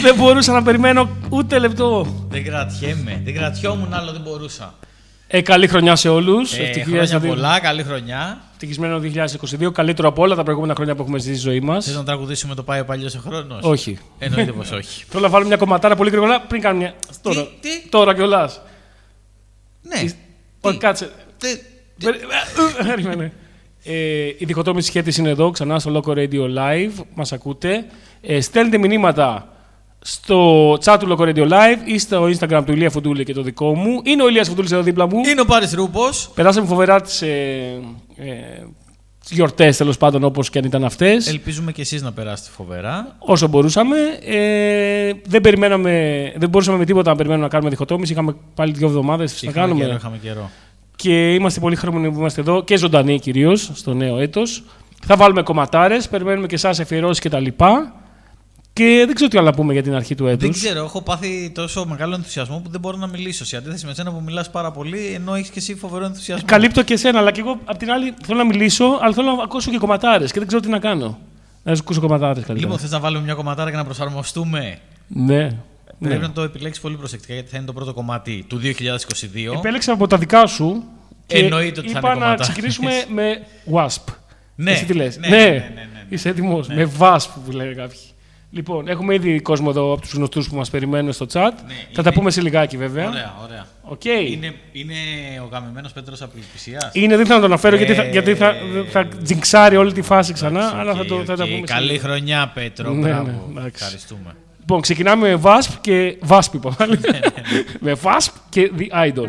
Δεν, δεν μπορούσα να περιμένω ούτε λεπτό. Δεν κρατιέμαι. Δεν κρατιόμουν άλλο, δεν μπορούσα. Ε, καλή χρονιά σε όλου. Ε, χρόνια πολλά, καλή χρονιά. Ευτυχισμένο 2022. Καλύτερο από όλα τα προηγούμενα χρόνια που έχουμε ζήσει στη ζωή μα. Θε να τραγουδήσουμε το πάει ο παλιό χρόνο. Όχι. Εννοείται πω όχι. Θέλω να βάλω μια κομματάρα πολύ γρήγορα πριν κάνω μια. Τώρα, τι? τώρα κιόλα. Ναι. Όχι, κάτσε. Τι- Περίμενε. Ε, η διχοτόμηση σχέτη είναι εδώ, ξανά στο Loco Radio Live. Μα ακούτε. Ε, στέλνετε μηνύματα στο chat του Loco Radio Live ή στο Instagram του Ηλία Φουντούλη και το δικό μου. Είναι ο Ηλίας Φουντούλης εδώ δίπλα μου. Είναι ο Πάρης Ρούπος. Περάσαμε φοβερά τις ε, ε, γιορτές τέλος πάντων όπως και αν ήταν αυτές. Ελπίζουμε και εσείς να περάσετε φοβερά. Όσο μπορούσαμε. Ε, δεν, περιμέναμε, δεν μπορούσαμε με τίποτα να περιμένουμε να κάνουμε διχοτόμηση. Είχαμε πάλι δύο εβδομάδες να Είχαμε κάνουμε. καιρό, είχαμε καιρό. Και είμαστε πολύ χαρούμενοι που είμαστε εδώ και ζωντανοί κυρίως στο νέο έτος. Θα βάλουμε κομματάρες, περιμένουμε και εσάς αφιερώσεις κτλ. Και δεν ξέρω τι άλλο να πούμε για την αρχή του έτους. Δεν ξέρω, έχω πάθει τόσο μεγάλο ενθουσιασμό που δεν μπορώ να μιλήσω. Σε αντίθεση με σένα που μιλάς πάρα πολύ, ενώ έχεις και εσύ φοβερό ενθουσιασμό. Καλύπτω και εσένα, αλλά και εγώ απ' την άλλη θέλω να μιλήσω, αλλά θέλω να ακούσω και κομματάρες και δεν ξέρω τι να κάνω. Να σου ακούσω κομματάρες καλύτερα. Λοιπόν, θες να βάλουμε μια κομματάρα και να προσαρμοστούμε; ναι. Πρέπει ναι. να το επιλέξεις πολύ προσεκτικά γιατί θα είναι το πρώτο κομμάτι του 2022. Επέλεξα από τα δικά σου. Και Εννοείται ότι θα είπα είναι να κομματάρες. ξεκινήσουμε με Wasp. Ναι, Εσύ τι λες; ναι, ναι, ναι, ναι, ναι. Είσαι έτοιμος. Με Wasp που λένε κάποιοι. Λοιπόν, έχουμε ήδη κόσμο εδώ από τους γνωστούς που μας περιμένουν στο chat. θα είναι- τα πούμε σε λιγάκι βέβαια. Ωραία, ωραία. Οκ. Είναι, είναι ο γαμημένος Πέτρος Απελπισία. Είναι, δεν θέλω να τον αναφέρω γιατί, θα, Ε, γιατί θα, θα τζινξάρει όλη τη φάση ξανά, αλλά θα, το, θα τα πούμε. σε Καλή λίγο. χρονιά, Πέτρο. Ναι, Μπράβο. ναι, εντάξει. Ευχαριστούμε. Λοιπόν, ξεκινάμε με Wasp και Wasp είπα πάλι. Ναι, με Wasp και The Idol.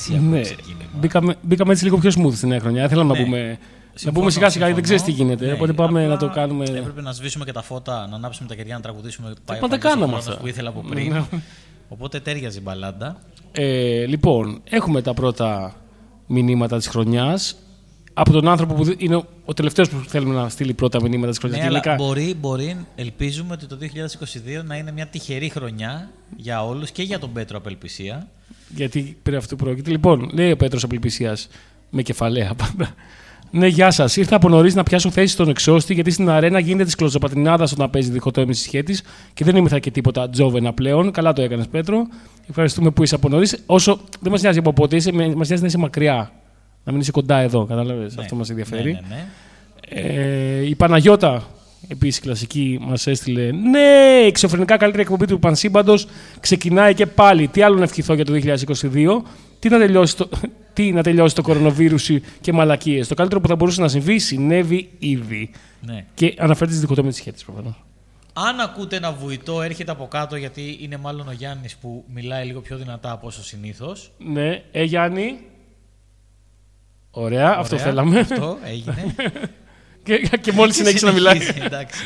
Αισθησιακό Ναι, ξεκίνημα. μπήκαμε, μπήκαμε έτσι λίγο πιο smooth στη νέα χρονιά. Θέλαμε Ναι. να πούμε, να Συμφωνώ, πούμε σιγά σιγά, δεν συμφωνώ. ξέρεις τι γίνεται. Ναι, οπότε πάμε απλά να το κάνουμε. Έπρεπε να σβήσουμε και τα φώτα, να ανάψουμε τα κεριά, να τραγουδήσουμε. Πάει ο Μα τα Φαγής ο κάναμε χρόνος αυτά. που ήθελα από πριν. Ναι. Οπότε τέριαζε η μπαλάντα. Ε, λοιπόν, έχουμε τα πρώτα μηνύματα της χρονιάς. Από τον άνθρωπο που είναι ο- ο τελευταίος που θέλουμε να στείλει πρώτα μηνύματα της χρονιάς. Ναι, αλλά μπορεί, μπορεί, ελπίζουμε ότι το 2022 να είναι μια τυχερή χρονιά για όλους και για τον Πέτρο Απελπισία. Γιατί περί αυτού πρόκειται. Λοιπόν, λέει ο Πέτρος Απελπισία με κεφαλαία πάντα. Ναι, γεια σας. Ήρθα από νωρίς να πιάσω θέση στον εξώστη, γιατί στην αρένα γίνεται της κλωτσοπατρινάδα όταν παίζει διχοτόμηση σχέτη και δεν ήμουν και τίποτα τζόβενα πλέον. Καλά το έκανες, Πέτρο. Ευχαριστούμε που είσαι από νωρίς. Όσο δεν μας νοιάζει από πότε είσαι, μας νοιάζει να είσαι μακριά. Να μην είσαι κοντά εδώ, κατάλαβες. Ναι. Αυτό μας ενδιαφέρει. Ναι, ναι, ναι. Ε, η Παναγιώτα, επίσης κλασική, μας έστειλε. Ναι, εξωφρενικά καλύτερη εκπομπή του Πανσύμπαντος ξεκινάει και πάλι. Τι άλλο να ευχηθώ για το 2022, τι να τελειώσει το, τι να τελειώσει το κορονοβίρουσι και μαλακίες; Το καλύτερο που θα μπορούσε να συμβεί συνέβη ήδη. ναι. Και αναφέρεται στη διχοτόμια της σχέση προφανώς. Αν ακούτε ένα βουητό, έρχεται από κάτω γιατί είναι μάλλον ο Γιάννης που μιλάει λίγο πιο δυνατά από όσο συνήθως. Ναι, ε, Γιάννη. Ωραία, αυτό θέλαμε. Αυτό έγινε. και και μόλις συνέχισε να μιλάει. Συνεχίζει, Εντάξει.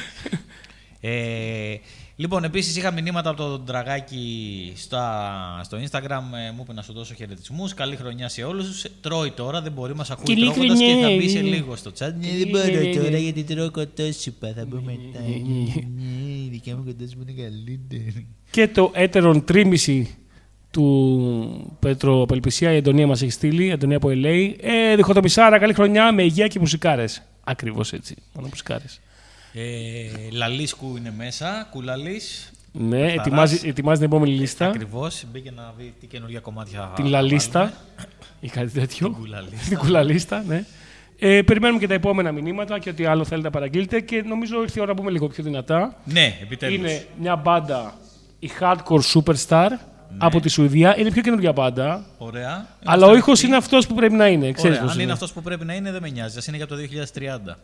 Ε, λοιπόν, επίσης είχα μηνύματα από τον Τραγάκη στα, στο Instagram. ε, μου είπε να σου δώσω χαιρετισμούς. Καλή χρονιά σε όλους. Τρώει τώρα, δεν μπορεί, μας ακούει Καλή τρώγοντας και θα χρονιά. μπει σε λίγο στο chat. Ναι, δεν μπορώ τώρα γιατί τρώω κοτόσουπα. Θα πω μετά. Ναι, Ναι, η δικιά μου κοτόσουπα είναι καλύτερη. Και το έτερον τρίμηση του Πέτρο Απελπισία, η Αντωνία μας έχει στείλει, η Αντωνία από LA. Ε, διχοτομισάρα, καλή χρονιά με υγεία και μουσικάρες. Ακριβώς έτσι. Μόνο μουσικάρε. Ε, Λαλίσκου είναι μέσα. Κούλαλη. Ναι, Χαράς. ετοιμάζει, ετοιμάζει την επόμενη λίστα. Ακριβώς. Μπήκε να δει τι καινούργια κομμάτια θα Την θα λαλίστα. βάλουμε. Ή κάτι τέτοιο. Την κουλαλίστα. Την κουλαλίστα, ναι. Ε, περιμένουμε και τα επόμενα μηνύματα και ό,τι άλλο θέλετε να παραγγείλετε. Και νομίζω ήρθε η ώρα να πούμε λίγο πιο δυνατά. Ναι, επιτέλους. Είναι μια μπάντα, η Hardcore Superstar από τη Σουηδία. Είναι πιο καινούργια μπάντα. Ωραία. Αλλά ο Είμαστε ήχος ανοιχτοί. είναι αυτός που πρέπει να είναι. Ξέρεις Ωραία, πώς αν είναι είναι. αυτός που πρέπει να είναι, δεν με νοιάζει. Α είναι για το 2030.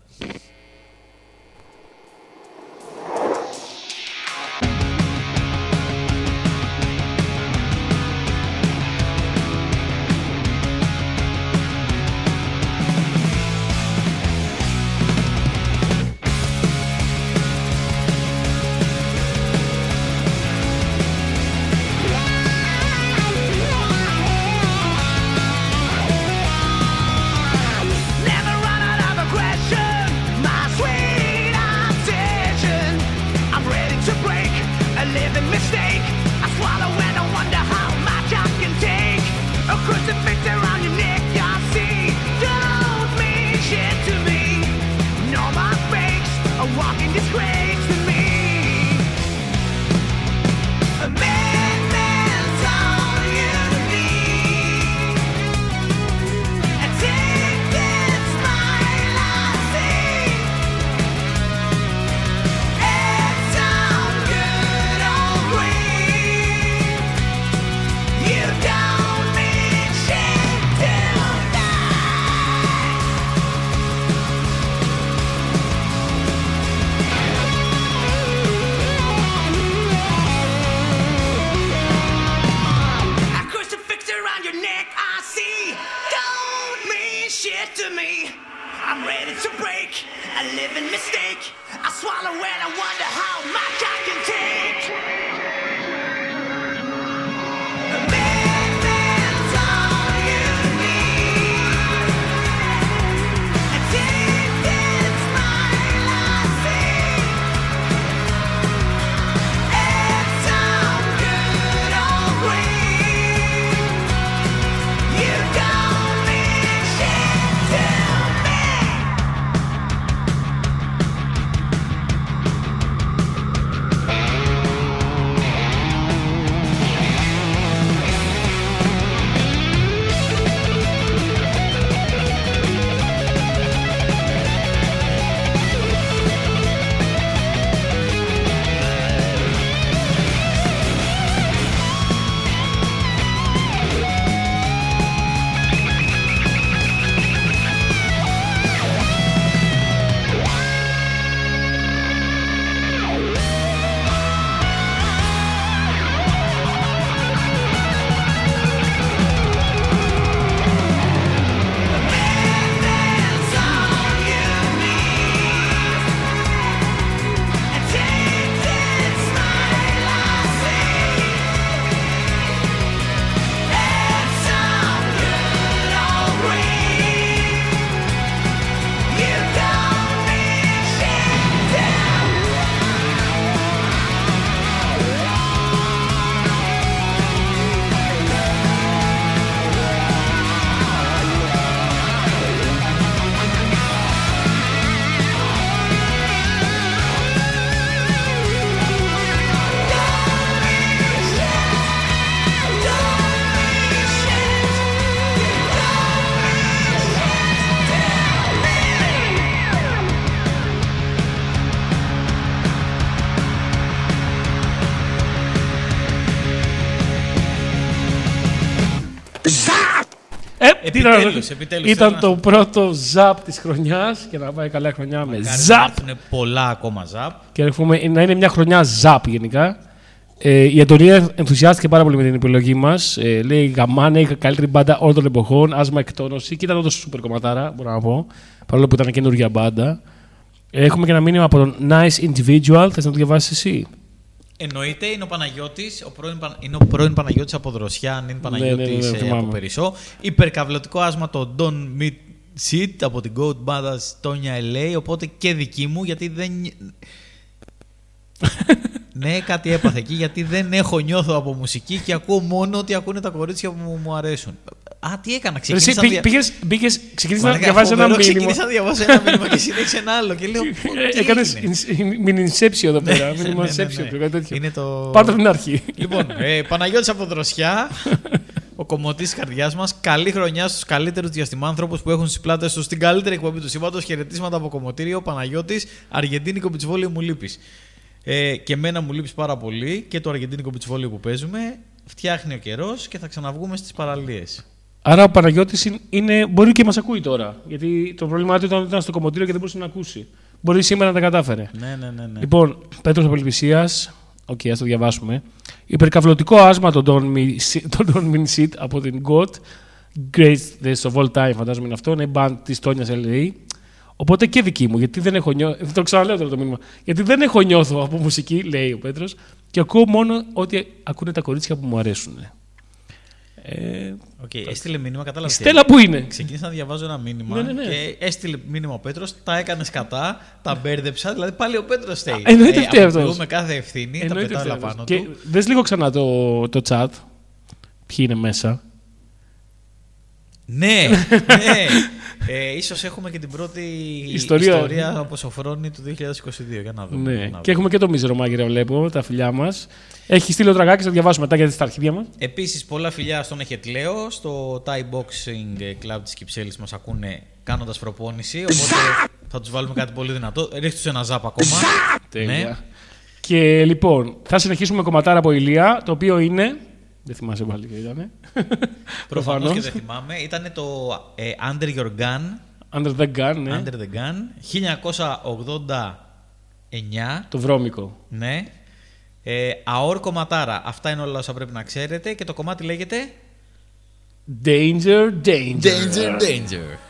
Επιτέλους, επιτέλους, Ήταν θέλω το να σου- πρώτο ζαπ της χρονιάς και να πάει καλά χρονιά με Μακάρι να ζαπ. έρθουνε πολλά ακόμα ζαπ. Και εύχομαι να είναι μια χρονιά ζαπ γενικά. Ε, η Αντωνία ενθουσιάστηκε πάρα πολύ με την επιλογή μας. Ε, λέει Γαμάνε, η καλύτερη μπάντα όλων των εποχών. Άσμα εκτόνωση. Και ήταν όντω σούπερ κομματάρα, μπορώ να πω. Παρόλο που ήταν καινούργια μπάντα. Ε, έχουμε και ένα μήνυμα από τον Nice Individual. Θες να το διαβάσεις εσύ; Εννοείται είναι ο Παναγιώτης, ο πρώην, Πα- είναι ο πρώην Παναγιώτης από Δροσιά, αν είναι Παναγιώτης ναι, ναι, ναι, από θυμάμαι. Περισσό. Υπερκαυλωτικό άσμα το Don Meet Seat από την Goat Banda Tonya LA. Οπότε και δική μου, γιατί δεν. ναι, κάτι έπαθε εκεί, γιατί δεν έχω νιώθω από μουσική και ακούω μόνο ότι ακούνε τα κορίτσια που μου, μου αρέσουν. Α, τι έκανα, Εσύ ξεκίνησα να δια- πήγες, πήγες, ξεκίνησες να Μαλάκα, διαβάζεις ένα φοβερό, μήνυμα. Ξεκίνησα να διαβάσω ένα μήνυμα και συνέχισε ένα άλλο. Και λέω. «Πω, τι Έκανες έγινε;» mini εδώ πέρα. Ναι, ναι, Μήνυμα ναι, inception, ναι. κάτι τέτοιο. Είναι το. Πάρτε από την αρχή. Λοιπόν, ε, Παναγιώτης από Δροσιά, ο κομμωτής τη καρδιάς μας. Καλή χρονιά στους καλύτερους διαστημάνθρωπους που έχουν στις πλάτες τους στην καλύτερη εκπομπή του σύμπαντος. Χαιρετίσματα από κομμωτήριο. Παναγιώτης, Αργεντίνικο πιτσβόλιο μου λείπεις. Ε, και εμένα μου λείπεις πάρα πολύ και το Αργεντίνικο πιτσβόλιο που παίζουμε. Φτιάχνει ο καιρός και θα ξαναβγούμε στις παραλίες. Άρα ο Παναγιώτης είναι, μπορεί και μας ακούει τώρα. Γιατί το πρόβλημά του ήταν ότι ήταν στο κομμωτήριο και δεν μπορούσε να ακούσει. Μπορεί σήμερα να τα κατάφερε. Ναι, ναι, ναι. ναι. Λοιπόν, Πέτρος Απελπισίας. Οκ, ας το διαβάσουμε. Υπερκαυλωτικό άσμα των Don Min Seat- των Don Min Seat από την GOAT. Greatest of all time, φαντάζομαι είναι αυτό. Είναι η band της Τόνιας LA. Οπότε και δική μου, γιατί δεν έχω νιώθω. Το ξαναλέω τώρα το μήνυμα. Γιατί δεν έχω νιώθω από μουσική, λέει ο Πέτρος, και ακούω μόνο ότι ακούνε τα κορίτσια που μου αρέσουν. Ε, Οκ, έστειλε μήνυμα, η κατάλαβε. Στέλλα που είναι; Ξεκίνησα να διαβάζω ένα μήνυμα Ναι, ναι, ναι. και έστειλε μήνυμα ο Πέτρος, τα έκανε κατά, τα μπέρδεψα. Δηλαδή πάλι ο Πέτρος φταίει. εννοείται φταίει αυτός. αποποιούμε κάθε ευθύνη, τα Εννοείται πετάω όλα φταίει πάνω αυτός. του. Και δες λίγο ξανά το, το chat. Ποιοι είναι μέσα. Ναι, ναι. Ε, ίσως έχουμε και την πρώτη Ιστορία. ιστορία, από Σοφρόνη του 2022. Για να δούμε. Ναι. να δούμε. Και έχουμε και το μίζερο μάγειρα, βλέπω, τα φιλιά μας. Έχει στείλει ο τραγάκι, θα διαβάσουμε μετά γιατί στα αρχίδια μας. Επίσης πολλά φιλιά στον Εχετλέο, στο Thai Boxing Club της Κυψέλης μας ακούνε κάνοντας προπόνηση, οπότε θα τους βάλουμε κάτι πολύ δυνατό. Ρίχτε τους ένα ζάπ ακόμα. Ναι. Και λοιπόν, θα συνεχίσουμε με κομματάρα από ηλία, το οποίο είναι. Δεν θυμάσαι πάλι ποιο ήταν. Προφανώς και δεν θυμάμαι. Ήταν το ε, Under Your Gun, Under the gun, ναι. Under the Gun, 1989. Το βρώμικο. Ναι. Ε, Αόρ κομματάρα. Αυτά είναι όλα όσα πρέπει να ξέρετε και το κομμάτι λέγεται Danger, danger. Danger. Lost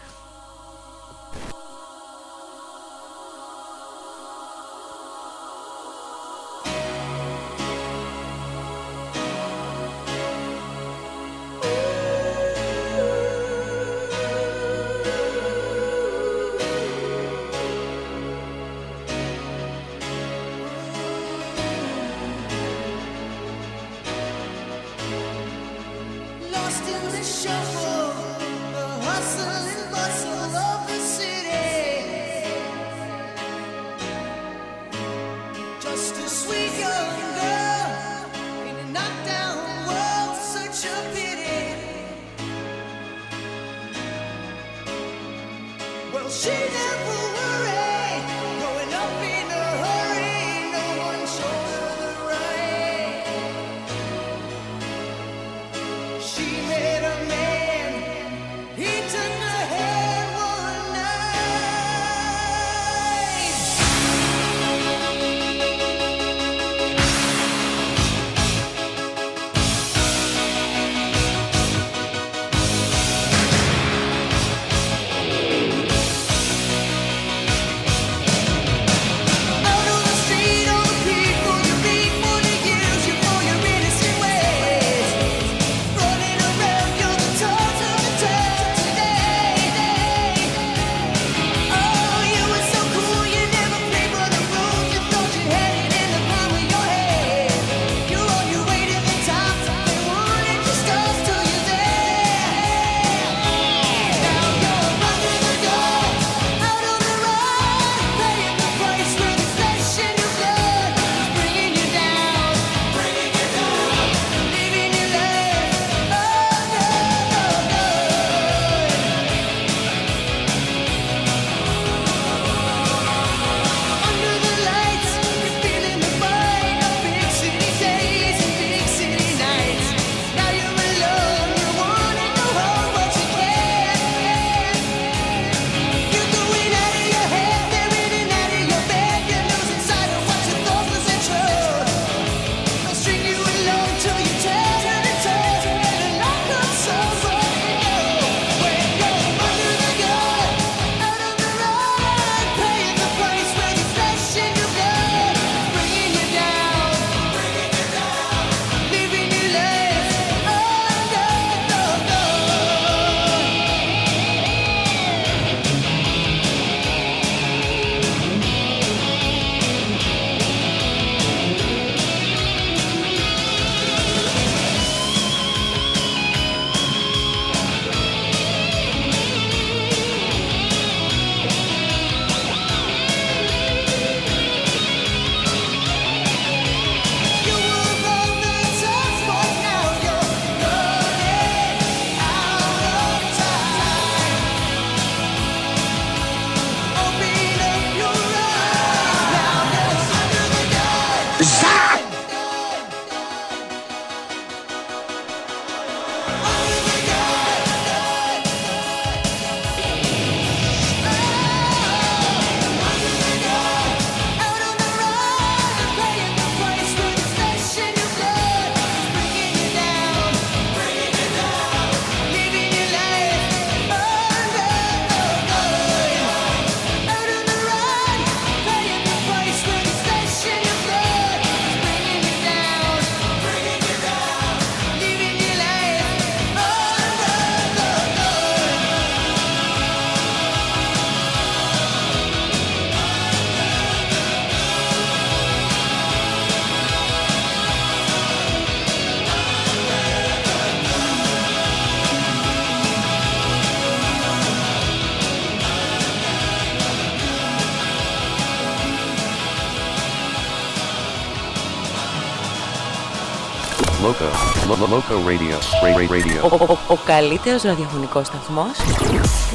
Loco Radio. Ray Ray Radio. Ο, ο, ο, ο καλύτερος ραδιοφωνικός σταθμός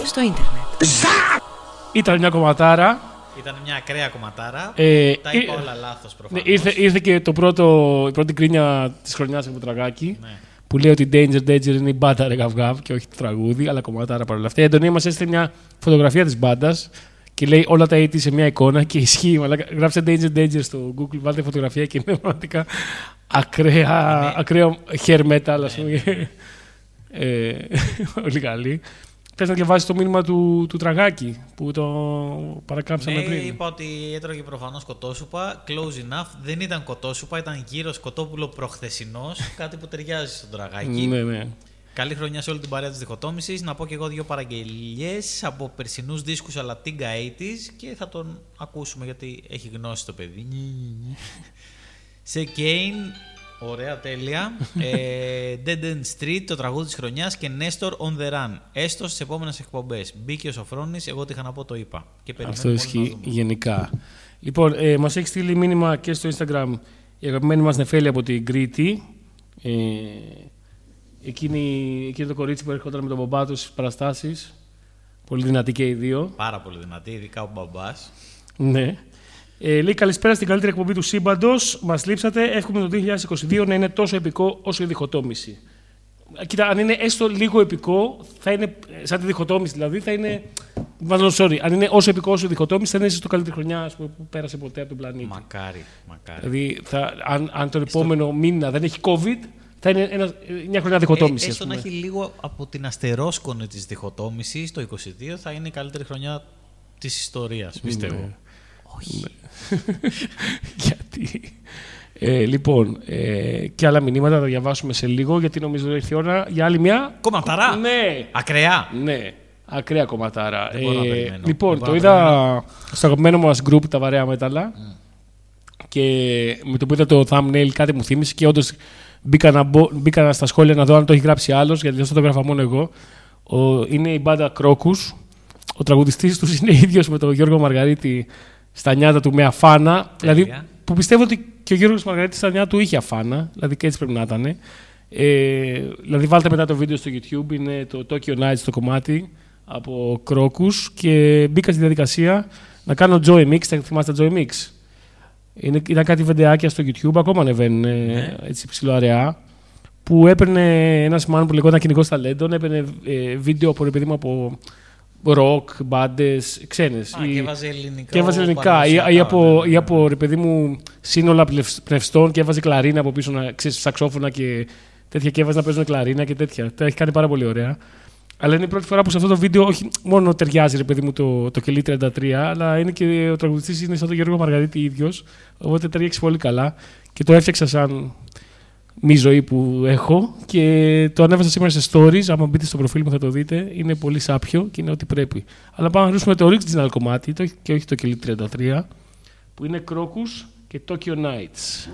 στο ίντερνετ. Ήταν μια κομματάρα. Ήταν μια ακραία κομματάρα. Ε, Τα ε, είπα όλα λάθος Ναι, προφανώς. ήρθε, ήρθε και το πρώτο, η πρώτη κρίνια της χρονιάς από το τραγάκι. Ναι. Που λέει ότι Danger Danger είναι η μπάντα ρε γαυγάβ και όχι το τραγούδι, αλλά κομματάρα παρόλα αυτά. Η Αντωνία μας έστειλε μια φωτογραφία της μπάντας και λέει όλα τα 80 σε μια εικόνα και ισχύει. Αλλά γράψε Danger Danger στο Google, βάλτε φωτογραφία και είναι πραγματικά ακραία, Ναι. ακραίο hair metal, ας πούμε. ε, πολύ καλή. Θες να διαβάσεις το μήνυμα του, του τραγάκι που το παρακάμψαμε Ναι, πριν; είπα ότι έτρωγε προφανώς κοτόσουπα. Close enough. Δεν ήταν κοτόσουπα, ήταν γύρω κοτόπουλο προχθεσινός. κάτι που ταιριάζει στον τραγάκι. Ναι, ναι. Καλή χρονιά σε όλη την παρέα της διχοτόμησης. Να πω και εγώ δύο παραγγελίε από περσινούς δίσκους αλλά Tinga 80s και θα τον ακούσουμε γιατί έχει γνώση το παιδί. σε Kane, ωραία, τέλεια. ε, Dead End Street, το τραγούδι της χρονιάς και Nestor on the Run. Έστω στις επόμενες εκπομπές. Μπήκε ο Σοφρόνης, εγώ τι είχα να πω το είπα. Και Αυτό περιμένουμε όλοι να ισχύει δούμε. γενικά. Λοιπόν, ε, μας έχει στείλει μήνυμα και στο Instagram η αγαπημένη μας Νεφέλη από την Κρήτη. Ε, εκείνη, εκείνο το κορίτσι που έρχονταν με τον μπαμπά του στις παραστάσεις. Πολύ δυνατή και οι δύο. Πάρα πολύ δυνατή, ειδικά ο μπαμπάς. Ναι. Ε, λέει καλησπέρα στην καλύτερη εκπομπή του σύμπαντος. Μας λείψατε. Εύχομαι το 2022 να είναι τόσο επικό όσο η διχοτόμηση. Ε, Κοίτα, αν είναι έστω λίγο επικό, θα είναι ε, σαν τη διχοτόμηση δηλαδή, θα είναι. Μάλλον, sorry, αν είναι όσο επικό όσο η διχοτόμηση, θα είναι ίσως το καλύτερη χρονιά ας πούμε, που πέρασε ποτέ από τον πλανήτη. Μακάρι, μακάρι. Δηλαδή, θα, αν, αν τον επόμενο μήνα δεν έχει COVID, θα είναι ένας, μια χρονιά διχοτόμησης. Ε, ας έστω να πούμε. έχει λίγο από την αστερόσκονη της διχοτόμησης το 22 θα είναι η καλύτερη χρονιά της ιστορίας, πιστεύω. Ναι. Γιατί; Ε, λοιπόν, ε, και άλλα μηνύματα θα τα διαβάσουμε σε λίγο, γιατί νομίζω ότι ήρθε η ώρα για άλλη μια. Κομματαρά! Ναι, Ακραία! ναι. Ακραία κομματάρα. Δεν μπορώ να περιμένω. λοιπόν, Δεν μπορώ το να είδα στο αγαπημένο μας group τα βαρέα μέταλλα και με το που είδα το thumbnail κάτι μου θύμισε και όντως μπήκα, να μπω- μπήκα στα σχόλια να δω αν το έχει γράψει άλλος γιατί αυτό το έγραφα μόνο εγώ. Ο, είναι η μπάντα Κρόκους. Ο τραγουδιστής τους είναι ίδιος με τον Γιώργο Μαργαρίτη στα νιάτα του με αφάνα. Δηλαδή που πιστεύω ότι και ο Γιώργος Μαργαρίτη στα νιάτα του είχε αφάνα. Δηλαδή και έτσι πρέπει να ήταν. Ε, δηλαδή βάλτε μετά το βίντεο στο YouTube, είναι το Tokyo Nights το κομμάτι από Κρόκους και μπήκα στη διαδικασία να κάνω Joy Mix, θα θυμάστε Joy Mix; Είναι, ήταν κάτι βιντεάκια στο YouTube, ακόμα ανεβαίνουν Ναι. έτσι ψηλοαραιά, που έπαιρνε ένας μάλλον που λεγόταν κυνηγός ταλέντων, έπαιρνε ε, βίντεο από, ρε παιδί μου, από ροκ, μπάντες, ξένες. Α, και έβαζε ελληνικά. Και έβαζε ελληνικά. Ή, ή από, ή από ρε παιδί μου σύνολα πλευ- πνευστών και έβαζε κλαρίνα από πίσω, να, ξέρεις, σαξόφωνα και τέτοια. Και έβαζε να παίζουν κλαρίνα και τέτοια. Τα έχει κάνει πάρα πολύ ωραία. Αλλά είναι η πρώτη φορά που σε αυτό το βίντεο όχι μόνο ταιριάζει ρε παιδί μου το, το κελί 33, αλλά είναι και ο τραγουδιστής είναι σαν τον Γιώργο Μαργαρίτη ίδιος. Οπότε ταιριάξει πολύ καλά. Και το έφτιαξα σαν μη ζωή που έχω και το ανέβασα σήμερα σε stories. Άμα μπείτε στο προφίλ μου θα το δείτε. Είναι πολύ σάπιο και είναι ό,τι πρέπει. Αλλά πάμε να ακούσουμε το original κομμάτι το, και όχι το κελί 33 που είναι Crocus και Tokyo Nights.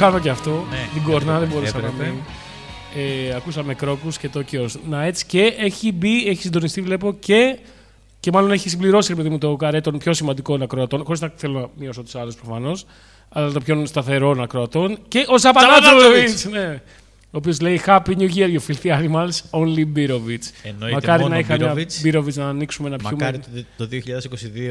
Κάνω και αυτό. Ναι, την κορνά δεν έπρεπε, μπορούσα να έπρεπε. μην. Ε, ακούσαμε Κρόκους και Tokyo Nights και έχει μπει, έχει συντονιστεί βλέπω και, και μάλλον έχει συμπληρώσει ρε παιδί μου το καρέ των πιο σημαντικών ακροατών, χωρίς να θέλω να μειώσω τους άλλους προφανώς, αλλά των πιο σταθερών ακροατών και ο Ζαπανάτζοβιτς, ναι, ο οποίος λέει Happy New Year, you filthy animals, only Birovic. Εννοείται Μακάρι μόνο να είχα μια Birovic. Birovic να ανοίξουμε να πιούμε Μακάρι το, το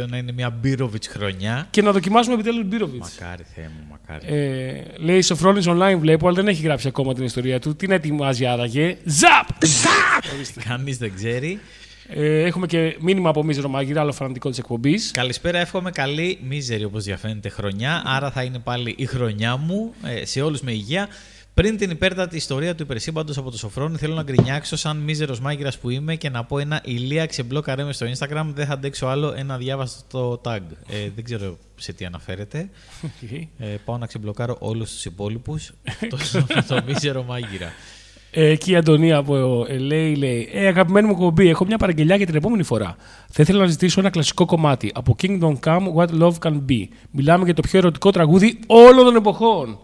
2022 να είναι μια Μπίροβιτ χρονιά. και να δοκιμάσουμε επιτέλους Birovic. Μακάρι, Θεέ μου, μακάρι. Ε, λέει Σοφρόνης online βλέπω, αλλά δεν έχει γράψει ακόμα την ιστορία του. Τι ετοιμάζει άραγε. Ζαπ! Κανείς δεν ξέρει. Ε, έχουμε και μήνυμα από Μίζερο Μάγειρα, άλλο φανατικό της εκπομπής. Καλησπέρα, εύχομαι καλή μίζερη όπως διαφαίνεται χρονιά. Άρα θα είναι πάλι η χρονιά μου ε, σε όλους με υγεία. Πριν την υπέρτατη ιστορία του υπερσύμπαντος από το Σοφρόνη, θέλω να γκρινιάξω σαν μίζερος μάγειρας που είμαι και να πω ένα ηλία ξεμπλόκαρε με στο Instagram. Δεν θα αντέξω άλλο ένα διάβαστο tag. Ε, δεν ξέρω σε τι αναφέρεται. Ε, πάω να ξεμπλοκάρω όλους τους υπόλοιπους. το, το μίζερο μάγειρα. Ε, εκεί η Αντωνία από ε, λέει, λέει ε, αγαπημένη μου κομπή, έχω μια παραγγελιά για την επόμενη φορά. Θα ήθελα να ζητήσω ένα κλασικό κομμάτι από Kingdom Come What Love Can Be. Μιλάμε για το πιο ερωτικό τραγούδι όλων των εποχών.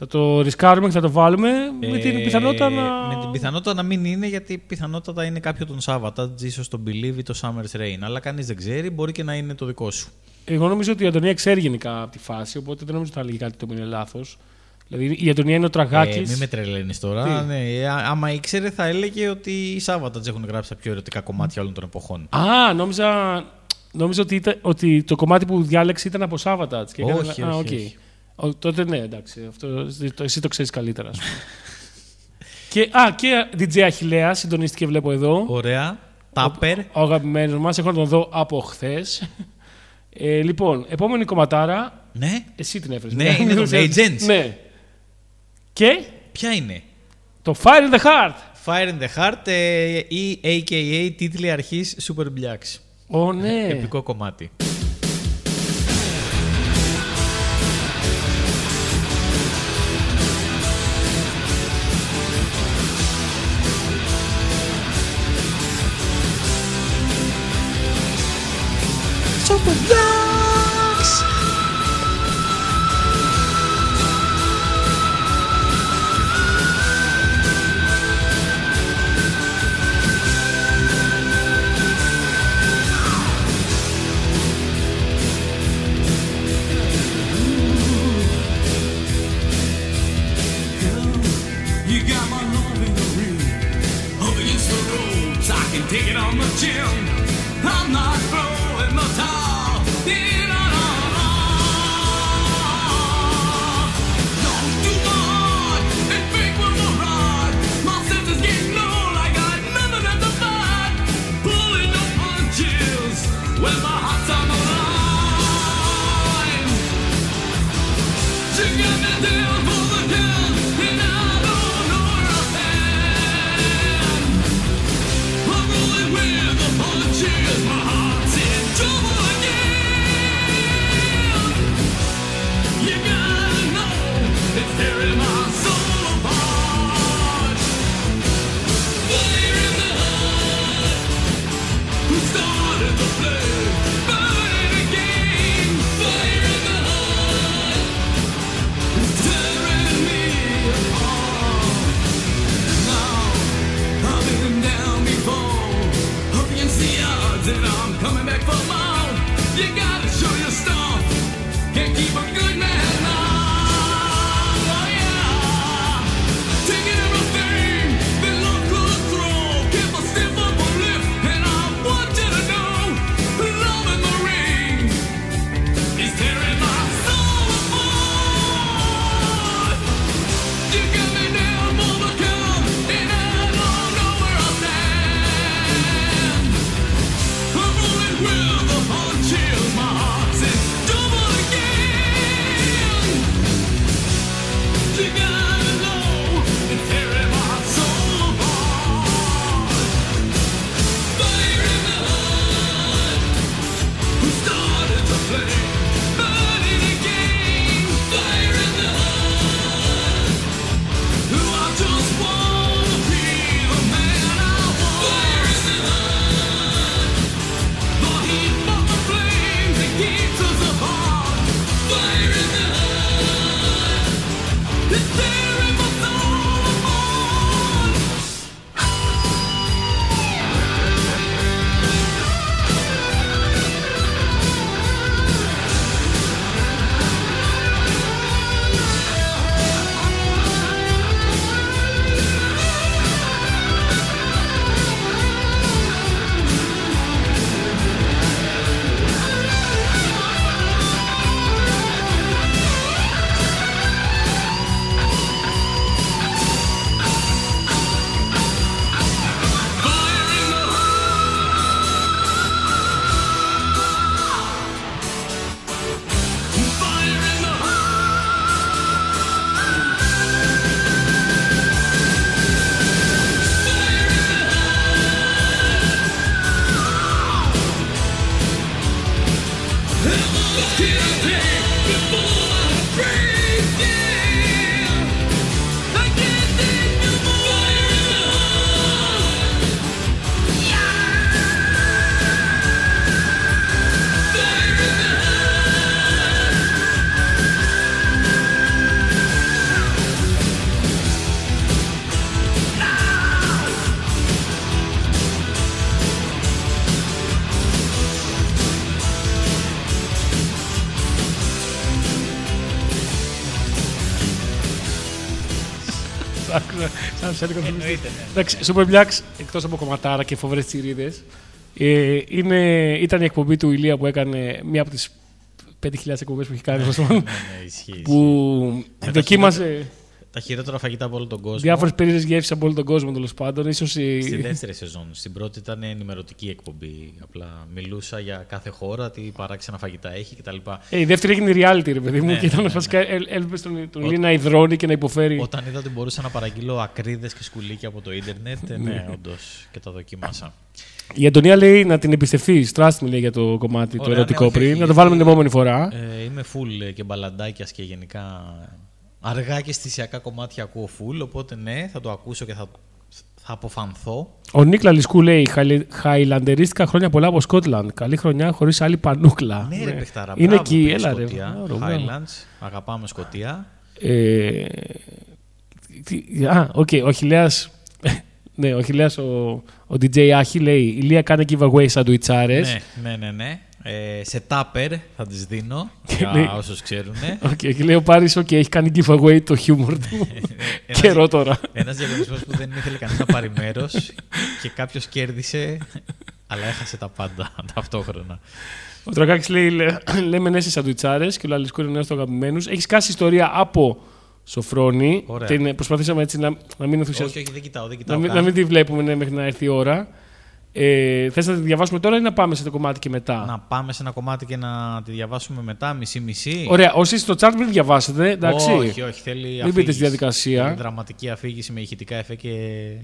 Θα το ρισκάρουμε και θα το βάλουμε με την Ε, πιθανότητα να. Με την πιθανότητα να μην είναι, γιατί πιθανότατα είναι κάποιο τον Σάββατα, ίσω το Believe ή το Summer's Rain. Αλλά κανείς δεν ξέρει, μπορεί και να είναι το δικό σου. Εγώ νομίζω ότι η Αντωνία ξέρει γενικά από τη φάση, οπότε δεν νομίζω ότι θα έλεγε κάτι το οποίο είναι λάθος. Δηλαδή η Αντωνία είναι ο τραγάκης. Ε, μην με τρελαίνεις τώρα. Τι; Ναι, ε, α- άμα ήξερε, θα έλεγε ότι οι Σάββατα έχουν γράψει τα πιο ερωτικά κομμάτια όλων των εποχών. Α, νόμιζα, νόμιζα ότι, ήταν, ότι το κομμάτι που διάλεξε ήταν από Σάββατα. Και Όχι, έκανα- όχι, α, οκ. όχι. Ο, τότε ναι, εντάξει. Αυτό, το, εσύ το ξέρεις καλύτερα. ας πούμε. και, α, και DJ Αχιλλέα συντονίστηκε, βλέπω εδώ. Ωραία. Τάπερ. Ο αγαπημένος μας. Έχω να τον δω από χθες. Ε, λοιπόν, επόμενη κομματάρα. Ναι. Εσύ την έφερες. Ναι, είναι των Agents. Ναι. Και; Ποια είναι; το Fire in the Heart. Fire in the Heart ε, ή AKA τίτλοι αρχής Super Blacks. Ω, ναι. Επικό κομμάτι. Εντάξει, Super Blacks, εκτός από κομματάρα και φοβερές τσιρίδες, ε, είναι, ήταν η εκπομπή του Ηλία που έκανε μία από τις 5.000 εκπομπές που έχει κάνει, τέλος πάντων, Ναι, ναι, ισχύει. που τα δοκίμασε Τα χειρότερα φαγητά από όλο τον κόσμο. διάφορες περίεργες γεύσεις από όλο τον κόσμο, τέλος πάντων. Ίσως η... Στη δεύτερη σεζόν. Στην πρώτη ήταν ενημερωτική εκπομπή. Απλά μιλούσα για κάθε χώρα, τι παράξενα φαγητά έχει κτλ. Ε, η δεύτερη έγινε reality, ρε παιδί μου, Ναι, και ήταν ναι, ναι. βασικά έλ- έλειπε τον, τον Ο- Ηλία να υδρώνει και να υποφέρει. Όταν είδα ότι μπορούσα να παραγγείλω ακρίδες και σκουλίκια από το ίντερνετ, ε, ναι, όντως και τα δοκίμασα. Η Αντωνία λέει να την εμπιστευτεί. Trust me λέει για το κομμάτι το Ωραία, ερωτικό ναι, όχι, πριν. όχι, να το βάλουμε την γιατί- επόμενη φορά. Ε, είμαι full ε, και μπαλαντάκιας και γενικά αργά και αισθησιακά κομμάτια ακούω full, οπότε ναι, θα το ακούσω και θα, θα αποφανθώ. Ο Νίκλα Λισκού λέει: «Χαϊλε- Χαϊλαντερίστηκα χρόνια πολλά από Σκότλαντ. Καλή χρονιά χωρίς άλλη πανούκλα. Ναι, ρε παιχτάρα, Είναι μπράβο, εκεί, πήγε έλα ρε. Σκωτία, Μπράβο, μπράβο. Highlands, αγαπάμε Σκοτία. Ε, τι- Α, οκ, ο Αχιλλέας... ναι, ο Αχιλλέας, ο, ο DJ Άχη λέει «Ηλία κάνει giveaway σαντουιτσάρες». Ναι, ναι, ναι. ναι. Ε, σε τάπερ θα τις δίνω, λέει- για όσους ξέρουν. Οκ, και λέει ο Πάρης, «OK, έχει κάνει giveaway το χιούμορ του». Καιρό τώρα. Ένας διαγωνισμός που δεν ήθελε κανείς να πάρει μέρος και κάποιος κέρδισε, αλλά έχασε τα πάντα ταυτόχρονα. Ο Τρακάκης λέει «Λέ- λέμε ναι σε σαντουιτσάρες και ο Λαλισκού είναι νέος του αγαπημένους. Έχεις κάσει ιστορία από Σοφρόνη. Ωραία. Την, προσπαθήσαμε έτσι να, να μην ενθουσιαστούμε. όχι, όχι, δεν κοιτάω, δεν Να κοιτάω. μην, καν. να μην τη βλέπουμε ναι, μέχρι να έρθει η ώρα. Ε, θες να τη διαβάσουμε τώρα ή να πάμε σε το κομμάτι και μετά; Να πάμε σε ένα κομμάτι και να τη διαβάσουμε μετά, μισή-μισή. Ωραία, όσοι στο chat μην διαβάσετε, εντάξει. Όχι, όχι, θέλει Μην αφήγηση. μπείτε στη διαδικασία. Θέλει δραματική αφήγηση με ηχητικά εφέ και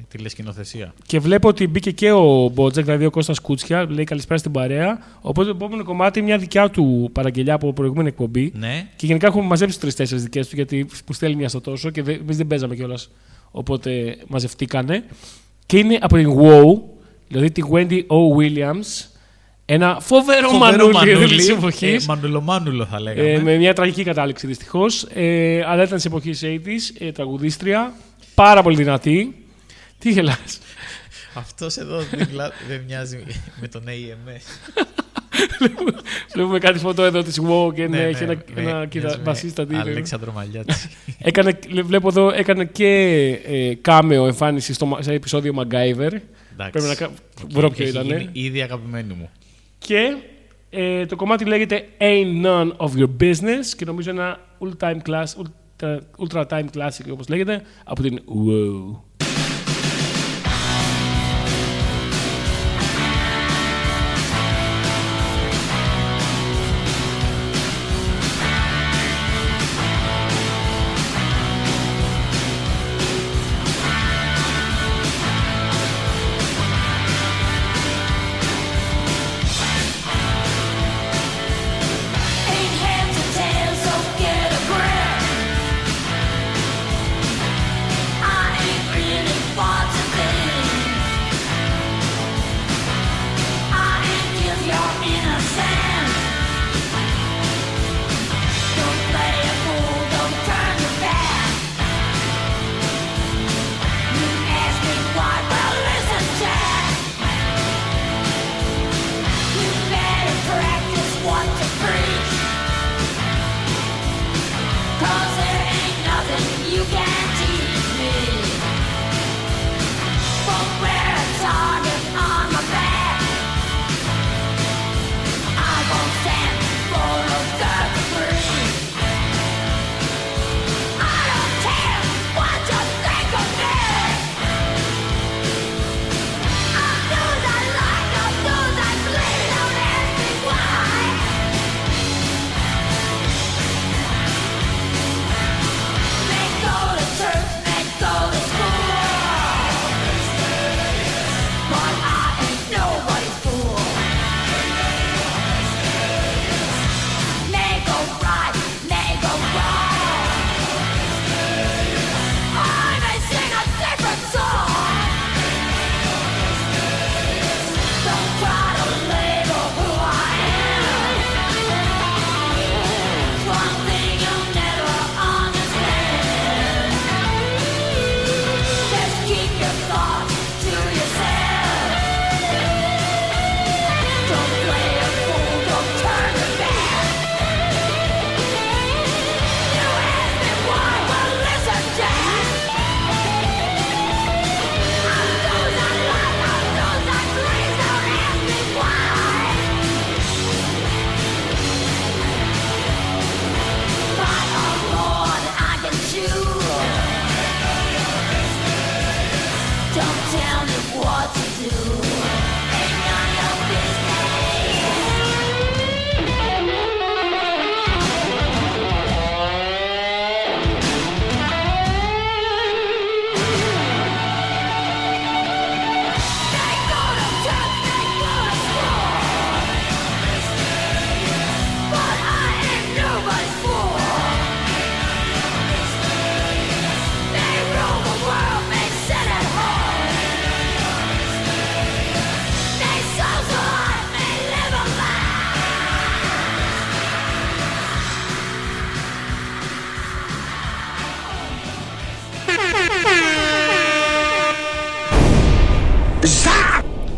τηλεσκηνοθεσία. Και βλέπω ότι μπήκε και ο Μπότζεκ, δηλαδή ο Κώστας Κούτσια, λέει καλησπέρα στην παρέα. Οπότε το επόμενο κομμάτι είναι μια δικιά του παραγγελιά από προηγούμενη εκπομπή. Ναι, Και γενικά έχουμε μαζέψει τρει-τέσσερι δικές του, γιατί που στέλνει μια στο τόσο και εμείς δεν παίζαμε κιόλας. Οπότε μαζευτήκανε. Και είναι από την WoW, δηλαδή τη Wendy O. Williams. Ένα φοβερό, μανούλι της εποχής. Ε, μανουλομάνουλο θα λέγαμε. Ε, με μια τραγική κατάληξη δυστυχώς. Ε, αλλά ήταν της εποχής 80s, ε, τραγουδίστρια. Πάρα πολύ δυνατή. Τι γελάς. Αυτός εδώ δίπλα δεν μοιάζει με τον AMS. Βλέπουμε κάτι φωτό εδώ της WoW και ναι, έχει ένα, με- ένα μοιάζει κοίτα, με μπασίστα. τι είναι. Αλέξανδρο Μαλιάτση. Έκανε, βλέπω εδώ, έκανε και ε, κάμεο εμφάνιση στο, μα- σε επεισόδιο MacGyver. Πρέπει να κα- Οκ, βρω ποιο έχει ήτανε. γίνει Ήδη αγαπημένη μου. Και ε, το κομμάτι λέγεται Ain't None of Your Business και νομίζω ένα ultra time, class, ultra, ultra time classic όπως λέγεται από την WoW.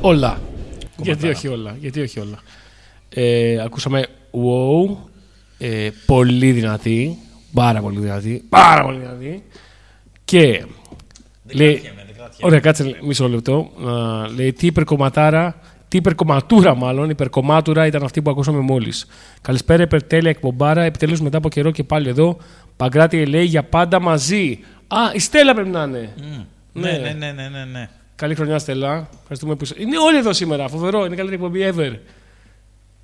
Όλα. Γιατί όχι όλα. Γιατί όχι όλα. Ε, ακούσαμε wow. Ε, πολύ δυνατή. Πάρα πολύ δυνατή. Πάρα πολύ δυνατή. Και λέει, κρατιέμαι, δεν κρατιέμαι. ωραία, κάτσε λέ- μισό λεπτό. Α, λέει τι υπερκομματάρα, τι υπερκομματούρα μάλλον, υπερκομμάτουρα ήταν αυτή που ακούσαμε μόλις. Καλησπέρα, υπερτέλεια εκπομπάρα. Επιτέλους μετά από καιρό και πάλι εδώ. Παγκράτη λέει για πάντα μαζί. Α, η Στέλλα πρέπει να είναι. Ναι, ναι, ναι, ναι, ναι, ναι. Καλή χρονιά, Στέλλα. Ευχαριστούμε που είσαι. Είναι όλοι εδώ σήμερα. Φοβερό. Είναι η καλύτερη εκπομπή ever.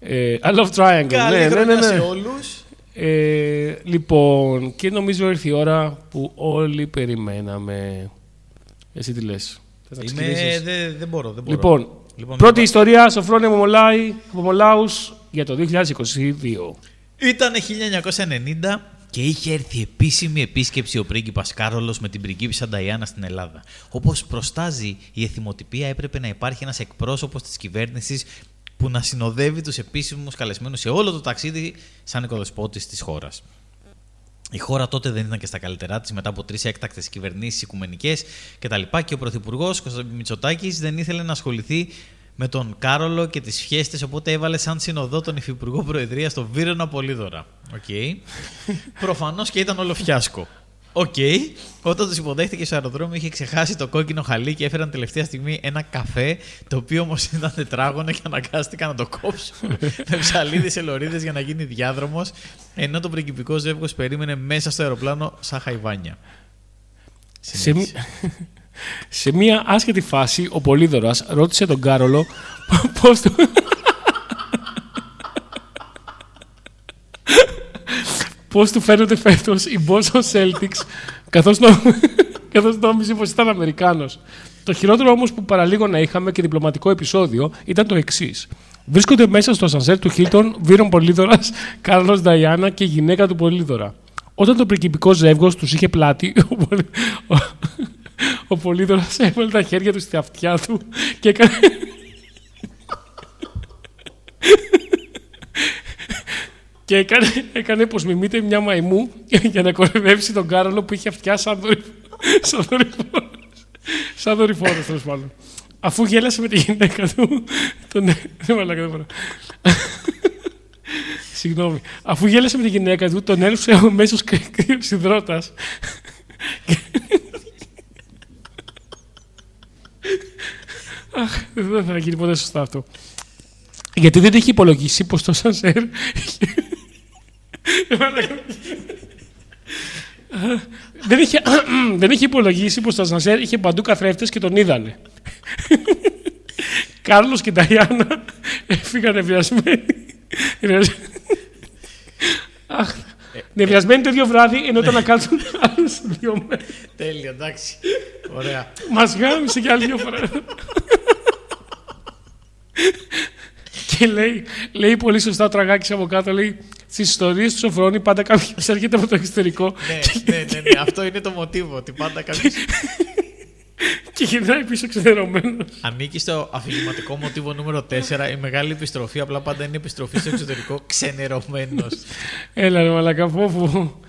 Ε, I love Triangle. Καλή ναι, ναι, χρονιά ναι, ναι. σε όλους. Ε, λοιπόν, και νομίζω ήρθε η ώρα που όλοι περιμέναμε. Εσύ τι λες; Θες να Είμαι, ξεκινήσεις; δεν δεν μπορώ, δεν μπορώ. Λοιπόν, Λοιπόν, πρώτη μια- ιστορία, Σοφρόνια Μομολάη, Μομολάους για το 2022. Ήταν 1990 και είχε έρθει επίσημη επίσκεψη ο πρίγκιπας Κάρολος με την πριγκίπισσα Νταϊάννα στην Ελλάδα. Όπως προστάζει η εθιμοτυπία έπρεπε να υπάρχει ένας εκπρόσωπος της κυβέρνησης που να συνοδεύει τους επίσημους καλεσμένους σε όλο το ταξίδι σαν οικοδεσπότης της χώρας. Η χώρα τότε δεν ήταν και στα καλύτερά της μετά από τρεις έκτακτες κυβερνήσεις οικουμενικές κτλ. Και ο Πρωθυπουργός Κωνσταντин Μητσοτάκης δεν ήθελε να ασχοληθεί με τον Κάρολο και τις φιέστε, οπότε έβαλε σαν συνοδό τον Υφυπουργό Προεδρία στον Βίρονα Πολύδωρα. Οκ. Προφανώς και ήταν όλο φιάσκο. Οκ. Όταν τους υποδέχτηκε στο αεροδρόμιο, είχε ξεχάσει το κόκκινο χαλί και έφεραν τελευταία στιγμή ένα καφέ, το οποίο όμως ήταν τετράγωνο και αναγκάστηκαν να το κόψουν με ψαλίδες σε λωρίδες για να γίνει διάδρομος, ενώ το πριγκιπικό ζεύγος περίμενε μέσα στο αεροπλάνο σαν χαϊβάνια. Σε, μη- σε μία άσχετη φάση, ο Πολύδωρας ρώτησε τον Κάρολο πώς του... πώς του φαίνονται φέτος οι Boston Celtics καθώς, νο... καθώς νόμιζε πως ήταν Αμερικάνος. Το χειρότερο όμως που παραλίγο να είχαμε και διπλωματικό επεισόδιο ήταν το εξής. Βρίσκονται μέσα στο σανσέρ του Χίλτον Βίρον Πολύδωρας, Κάρλος Νταϊάννα και η γυναίκα του Πολύδωρα. Όταν το πριγκιπικό ζεύγος τους είχε πλάτη, ο, Πολυ- ο, ο Πολύδωρας έβαλε τα χέρια του στη αυτιά του και έκανε... και έκανε, έκανε πως μιμείται μια μαϊμού για να κοροϊδεύσει τον Κάρολο που είχε αυτιά σαν, δορυ... σαν δορυφόρος. Σαν δορυφόρος, τέλος πάντων. Αφού γέλασε με τη γυναίκα του, τον... Δεν μαλάκα, δεν μπορώ. Συγγνώμη. Αφού γέλασε με τη γυναίκα του, τον έλουσε ο μέσος κρύο Αχ, δεν θα γίνει ποτέ σωστά αυτό. Γιατί δεν είχε υπολογίσει πως το σανσέρ. δεν, είχε, δεν είχε υπολογίσει πως το σανσέρ είχε παντού καθρέφτες και τον είδανε. Κάρλος και Νταϊάννα έφυγαν νευριασμένοι. Αχ, νευριασμένοι το ίδιο βράδυ, ενώ ήταν να κάτσουν άλλους δύο μέρες. Τέλεια, εντάξει. Ωραία. Μας γάμισε κι άλλη δύο φορές. Και λέει, λέει πολύ σωστά ο τραγάκης από κάτω, λέει στις ιστορίες τους Σοφρόνη πάντα κάποιος έρχεται από το εξωτερικό ναι, ναι, ναι, ναι, αυτό είναι το μοτίβο. Ότι πάντα κάποιο και γυρνάει πίσω ξεδερωμένος. ανήκει στο αφηγηματικό μοτίβο νούμερο 4. Η μεγάλη επιστροφή απλά πάντα είναι επιστροφή στο εξωτερικό ξενερωμένος. Έλα ρε μαλακά, φόβο.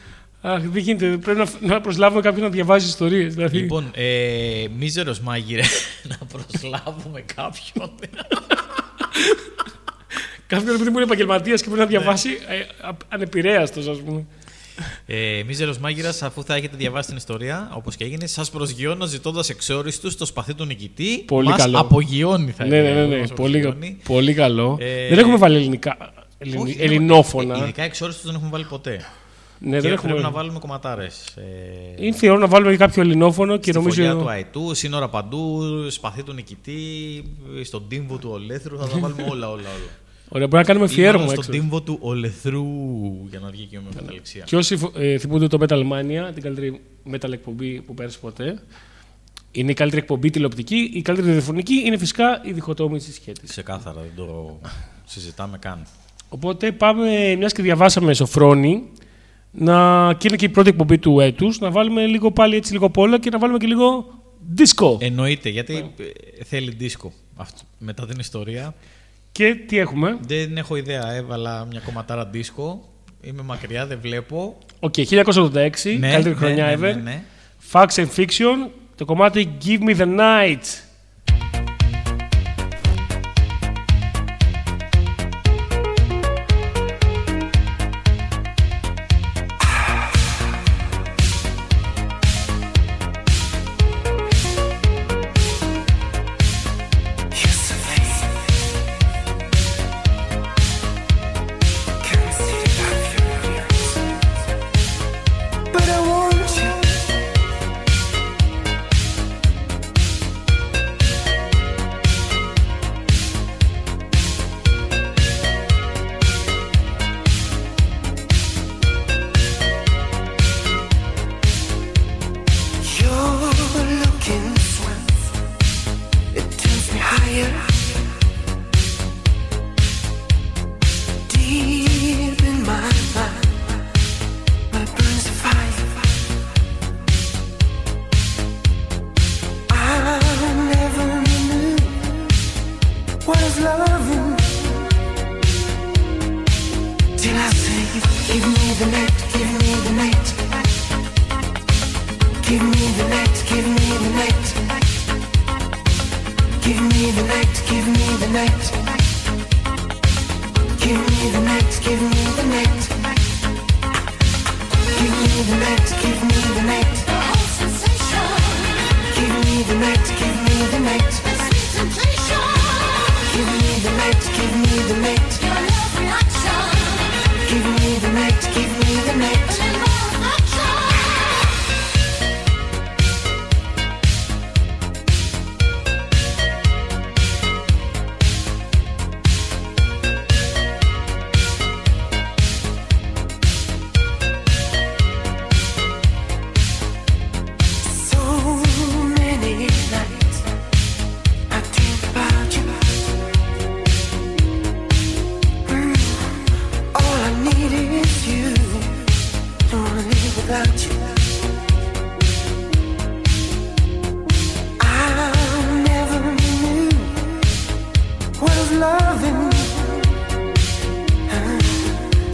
Αχ, δεν γίνεται. Πρέπει να, να προσλάβουμε κάποιον να διαβάζει ιστορίες. Δηλαδή. λοιπόν, ε, μίζερος μάγειρε, να προσλάβουμε κάποιον. Κάποιον επειδή μου είναι επαγγελματίας και πρέπει να διαβάσει ε, α- ανεπηρέαστος, ας πούμε. Ε, Μίζερος μάγειρας, αφού θα έχετε διαβάσει την ιστορία, όπως και έγινε, σας προσγειώνω ζητώντας εξόριστους στο σπαθί του νικητή. Πολύ μας καλό. απογειώνει, θα ναι, ναι, έλεγα, ναι, ναι. μας Πολύ, απογειώνει. πολύ καλό. Ε, δεν έχουμε βάλει ελληνικά. Ελληνι- Όχι, ελληνόφωνα. ε, Ειδικά εξόριστους δεν έχουμε βάλει ποτέ. Ναι, και δεν έχουμε. πρέπει να βάλουμε κομματάρες. Ε, Ήρθε η ώρα να βάλουμε και κάποιο ελληνόφωνο και Στη φωλιά του νομίζω. Αετού, σύνορα παντού, σπαθί του νικητή, στον τύμβο του Ολέθρου. Θα τα βάλουμε όλα, όλα, όλα. Ωραία, μπορεί να κάνουμε Ή μάλλον αφιέρωμα στον έξω. τύμβο του Ολεθρού, για να βγει και με καταληξία. Και όσοι ε, θυμούνται το Metal Mania, την καλύτερη metal εκπομπή που πέρασε ποτέ, είναι η καλύτερη εκπομπή τηλεοπτική, η καλύτερη ραδιοφωνική είναι φυσικά η διχοτόμηση σχέτη. Ξεκάθαρα, δεν το συζητάμε καν. Οπότε πάμε, μιας και διαβάσαμε Σοφρόνη, να, και είναι και η πρώτη εκπομπή του έτους, να βάλουμε λίγο πάλι έτσι λίγο πόλα και να βάλουμε και λίγο disco. Εννοείται, γιατί ε, θέλει δίσκο. Αυτό, μετά την ιστορία. Και τι έχουμε; Δεν έχω ιδέα, έβαλα μια κομματάρα δίσκο. Είμαι μακριά, δεν βλέπω. Οκ, 1986, καλύτερη χρονιά ναι, ever. ναι, ναι. Facts and Fiction, το κομμάτι Give Me the Night.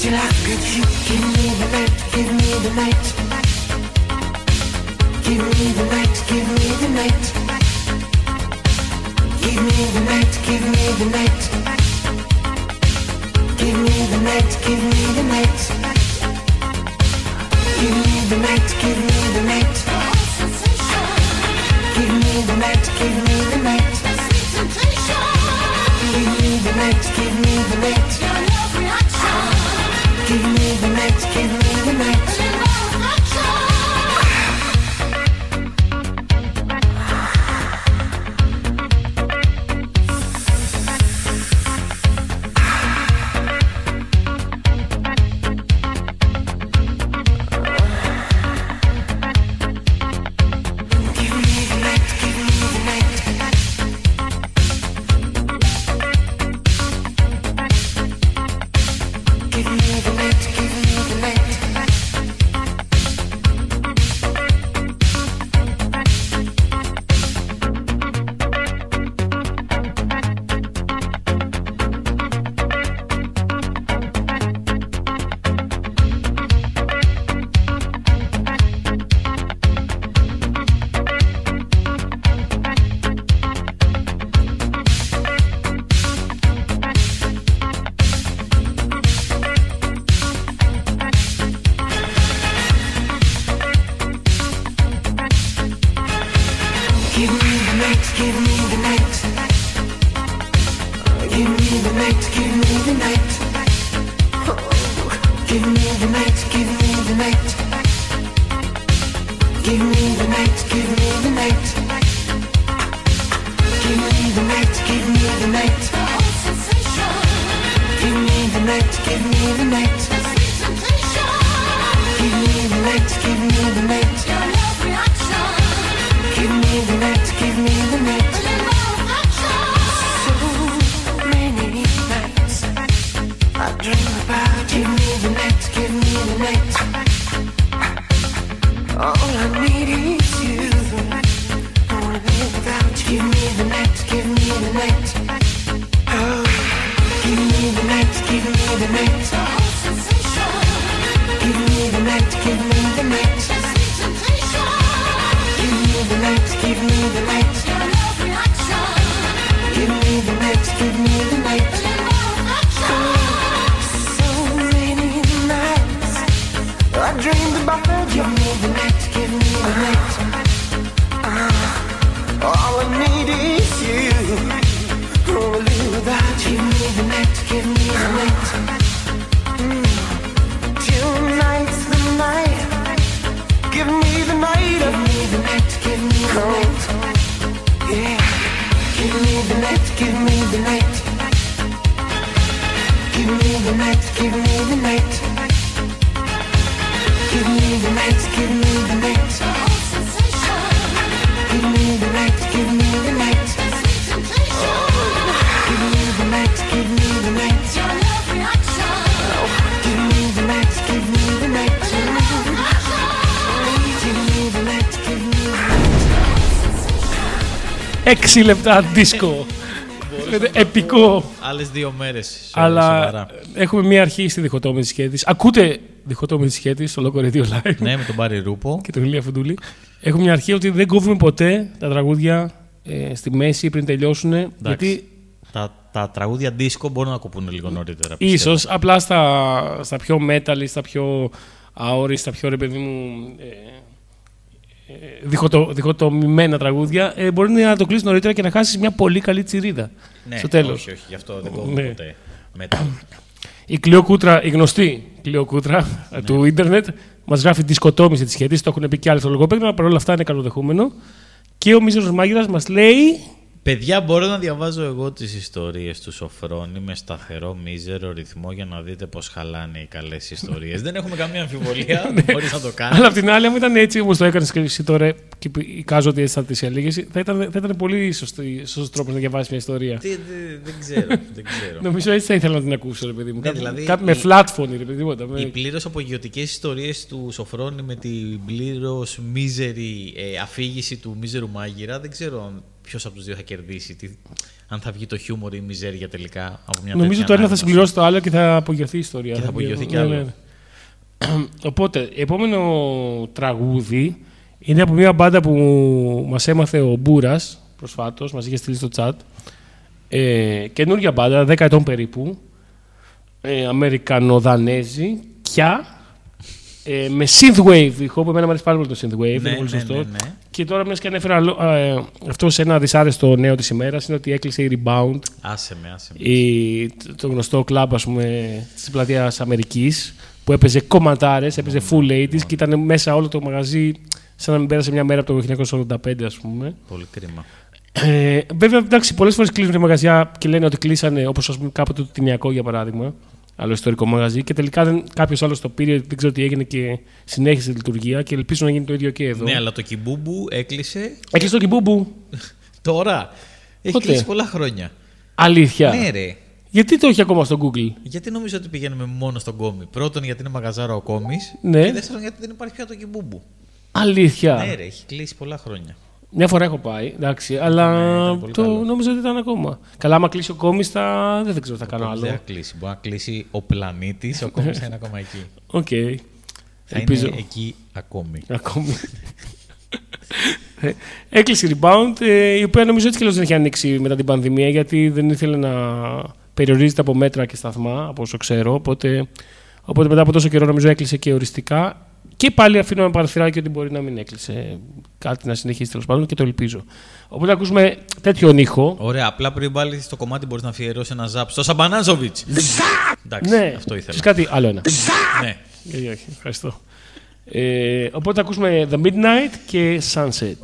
till I get you. Give me the night, give me the night. Give me the night, give me the night. Give me the night, give me the night. Give me the night, give me the night. Give me the night, give me the night. Give me the night, give me the night. Give me the night, give me the night. You. 20 λεπτά δίσκο. Επικό. Άλλες δύο μέρες. Αλλά έχουμε μία αρχή στη διχοτόμηση τη σχέτης. Ακούτε διχοτόμηση τη σχέτης στο Local Radio Live. Ναι, με τον Μπάρι Ρούπο. Και τον Ηλία Φουντούλη. Έχουμε μια αρχή ότι δεν κόβουμε ποτέ τα τραγούδια ε, στη μέση πριν τελειώσουν. Γιατί τα, τραγούδια δίσκο μπορούν να κοπούν λίγο νωρίτερα. Ίσως, απλά στα, πιο metal, στα πιο αόριστα, στα πιο ρε παιδί μου ε, διχοτο, διχοτομημένα τραγούδια ε, μπορεί να το κλείσεις νωρίτερα και να χάσεις μια πολύ καλή τσιρίδα. Ναι, στο τέλος. Όχι, όχι, γι' αυτό δεν κόβουμε Ναι. ποτέ. Μετά. Η Κλειό Κούτρα, η γνωστή Κλειό Κούτρα Ναι. του ίντερνετ, μας γράφει τη σκοτώμηση της σχέτη. Το έχουν πει και άλλοι στο λογοπαίγνιο, παρόλα αυτά είναι καλοδεχούμενο. Και ο Μίζερος Μάγειρας μας λέει. Παιδιά, μπορώ να διαβάζω εγώ τις ιστορίες του Σοφρόνη με σταθερό μίζερο ρυθμό για να δείτε πώς χαλάνε οι καλές ιστορίες. δεν έχουμε καμία αμφιβολία. Μπορείς να το κάνεις. Αλλά απ' την άλλη, αν ήταν έτσι όπως το έκανες και εσύ τώρα, και εικάζω ότι έτσι θα τη έλεγες, θα ήταν, θα ήταν πολύ σωστός τρόπος να διαβάσεις μια ιστορία. Τι, δεν- δεν ξέρω. Δεν ξέρω. Νομίζω έτσι θα ήθελα να την ακούσω, ρε παιδί μου. Ναι, Κάπου- δηλαδή, κάπου με η- flat phone, ρε παιδί τίποτα. με- Οι πλήρως απογειωτικές ιστορίες του Σοφρόνη με την πλήρως μίζερη ε, αφήγηση του μίζερου μάγειρα δεν ξέρω ποιος από τους δύο θα κερδίσει. Τι, αν θα βγει το χιούμορ ή η μιζέρια τελικά από μια Νομίζω τέτοια το ένα θα ανάγνωση. συμπληρώσει το άλλο και θα απογειωθεί η ιστορία. Και θα απογειωθεί κι Ναι, άλλο. ναι, ναι. Οπότε, επόμενο τραγούδι είναι από μια μπάντα που μας έμαθε ο Μπούρας προσφάτως, μας είχε στείλει στο chat. Ε, καινούργια μπάντα, 10 ετών περίπου. Ε, Αμερικανοδανέζη, πια. Ε, με synthwave ήχο, που εμένα μου αρέσει πάρα πολύ το synthwave, είναι Ναι, πολύ ναι, σωστό. Ναι, ναι. Και τώρα, μιας και ανέφερα λο- ε, αυτό σε ένα δυσάρεστο νέο της ημέρας, είναι ότι έκλεισε η Rebound Άσε με, άσε με. η, το γνωστό κλαμπ ας πούμε της πλατείας Αμερικής που έπαιζε κομματάρες, έπαιζε full 80s και ήταν μέσα όλο το μαγαζί σαν να μην πέρασε μια μέρα από το 1985 ας πούμε. Πολύ κρίμα. Ε, βέβαια, εντάξει, πολλές φορές κλείνουν οι μαγαζιά και λένε ότι κλείσανε, όπως ας πούμε κάποτε το Τινιακό για παράδειγμα, άλλο ιστορικό μαγαζί και τελικά δεν, κάποιος άλλος το πήρε, δεν ξέρω τι έγινε και συνέχισε τη λειτουργία και ελπίζω να γίνει το ίδιο και εδώ. Ναι, αλλά το Κιμπούμπου έκλεισε Έκλεισε το Κιμπούμπου. τώρα; Έχει Πότε; κλείσει πολλά χρόνια. Αλήθεια. Ναι, ρε. Γιατί το έχει ακόμα στο Google; Γιατί νομίζω ότι πηγαίνουμε μόνο στον κόμι. Πρώτον, γιατί είναι μαγαζάρο ο κόμις. Ναι. Και δεύτερον, γιατί δεν υπάρχει πια το Κιμπούμπου. Αλήθεια. Ναι, ρε, έχει κλείσει πολλά χρόνια. Μια φορά έχω πάει, εντάξει, αλλά Ναι, ήταν πολύ το καλό. νόμιζα ότι ήταν ακόμα. Καλά, άμα κλείσει ο κόμις, θα... δεν ξέρω τι θα κάνω Δεν άλλο. θα κλείσει. Μπορεί να κλείσει ο πλανήτης, ο κόμις θα είναι ακόμα εκεί. Οκ. Θα Ελπίζω. είναι εκεί ακόμη. Ακόμη. Ε, Έκλεισε η Rebound, ε, η οποία νομίζω έτσι και αλλιώς δεν έχει ανοίξει μετά την πανδημία, γιατί δεν ήθελε να περιορίζεται από μέτρα και σταθμά, από όσο ξέρω. Οπότε, οπότε μετά από τόσο καιρό νομίζω έκλεισε και οριστικά. Και πάλι αφήνω ένα παραθυράκι ότι μπορεί να μην έκλεισε κάτι να συνεχίσει τέλος πάντων και το ελπίζω. Οπότε ακούσουμε τέτοιον ήχο. Ωραία, απλά πριν πάλι στο κομμάτι μπορείς να αφιερώσεις ένα ζάπ στο Σαμπανάζοβιτς. Εντάξει, Ναι, αυτό ήθελα. Ξέρεις κάτι άλλο ένα. Ναι. Γιατί όχι, ευχαριστώ. Ε, οπότε ακούσουμε The Midnight και Sunset.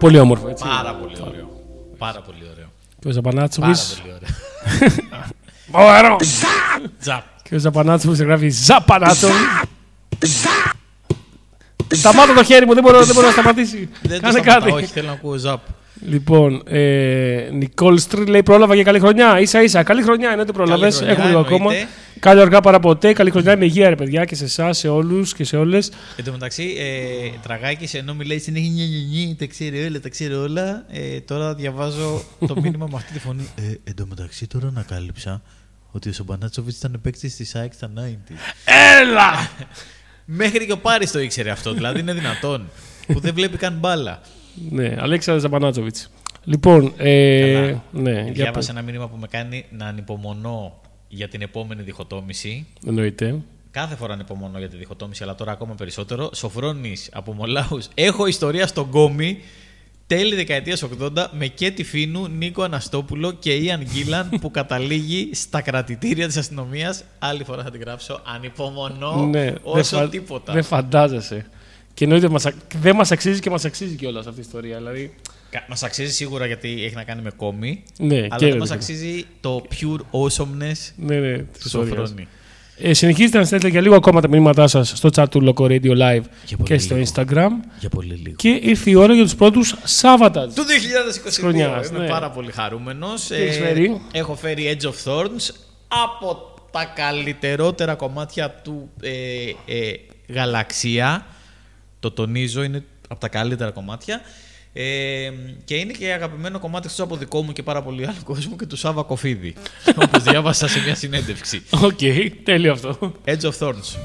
Πολύ όμορφο, έτσι. Πάρα πολύ ωραίο. Πάρα πολύ ωραίο. Και ο Πάρα Ζαπανάτσοβης... πολύ ωραίο. Ωραίο! Τζαπ. Και ο Ζαπανάτσοβης γράφει Ζαπανάτσοβη. Σταμάτα το χέρι μου, δεν μπορώ, δεν μπορώ να σταματήσει. Δεν το Κάνε σταματάω, κάτι. όχι, θέλω να ακούω ζαπ. Λοιπόν, ε, Νικόλ Στρι λέει πρόλαβα για καλή χρονιά. σα ίσα. Καλή χρονιά είναι ότι πρόλαβες. Καλή χρονιά, Έχουμε λίγο ακόμα. εννοείται. Καλή αργά παρά ποτέ. Καλή χρονιά με υγεία, ρε παιδιά, και σε εσά, σε όλους και σε όλες. Εν τω μεταξύ, ε, τραγάκι ενώ μιλάει συνέχεια νι, νι, νι, τα ξέρει όλα, τα ξέρει όλα. Ε, τώρα διαβάζω το μήνυμα με αυτή τη φωνή. Ε, εν τω μεταξύ, τώρα ανακάλυψα ότι ο Σομπανάτσοβιτς ήταν παίκτης της ΑΕΚ στα 90. Έλα! Μέχρι και ο Πάρης το ήξερε αυτό. Δηλαδή είναι δυνατόν. που δεν βλέπει καν μπάλα. Ναι, Αλέξανδρ Ζαπανάτσοβιτ. Λοιπόν, ε, Καλά. ναι, για Διάβασα ένα μήνυμα που με κάνει να ανυπομονώ για την επόμενη διχοτόμηση. Εννοείται. Κάθε φορά ανυπομονώ για τη διχοτόμηση, αλλά τώρα ακόμα περισσότερο. Σοφρόνης από Μολάους. Έχω ιστορία στον Κόμι. Τέλη δεκαετίας 80 με Κέτι Φίνου, Νίκο Αναστόπουλο και Ιαν Γκίλαν που καταλήγει στα κρατητήρια της αστυνομίας. Άλλη φορά θα την γράψω. Ανυπομονώ ναι, όσο δεν φα- τίποτα. Δεν φαντάζεσαι. Και εννοείται μας, ακ- δεν μας αξίζει και μας αξίζει κιόλας αυτή η ιστορία. Δηλαδή, Μας αξίζει σίγουρα γιατί έχει να κάνει με κόμι. Ναι, αλλά και δεν βέβαια. μας αξίζει το pure awesomeness ναι, ναι, του της ιστορίας. Σοφρόνη. Ε, συνεχίζετε να στέλνετε για λίγο ακόμα τα μηνύματά σας στο chat του Loco Radio Live Για πολύ και στο λίγο. Instagram. Για πολύ λίγο. Και ήρθε η ώρα για τους πρώτους Σάββατας. Του 2022 χρονιάς, είμαι ναι. πάρα πολύ χαρούμενος. Τι έχεις φέρει; έχω φέρει Edge of Thorns από τα καλύτερότερα κομμάτια του ε, ε, Γαλαξία. Το τονίζω, είναι από τα καλύτερα κομμάτια. Ε, και είναι και αγαπημένο κομμάτι εκτός από δικό μου και πάρα πολύ άλλο κόσμο και του Σάβα Κοφίδη. όπως διάβασα σε μια συνέντευξη. Οκ, τέλειο αυτό. Edge of Thorns.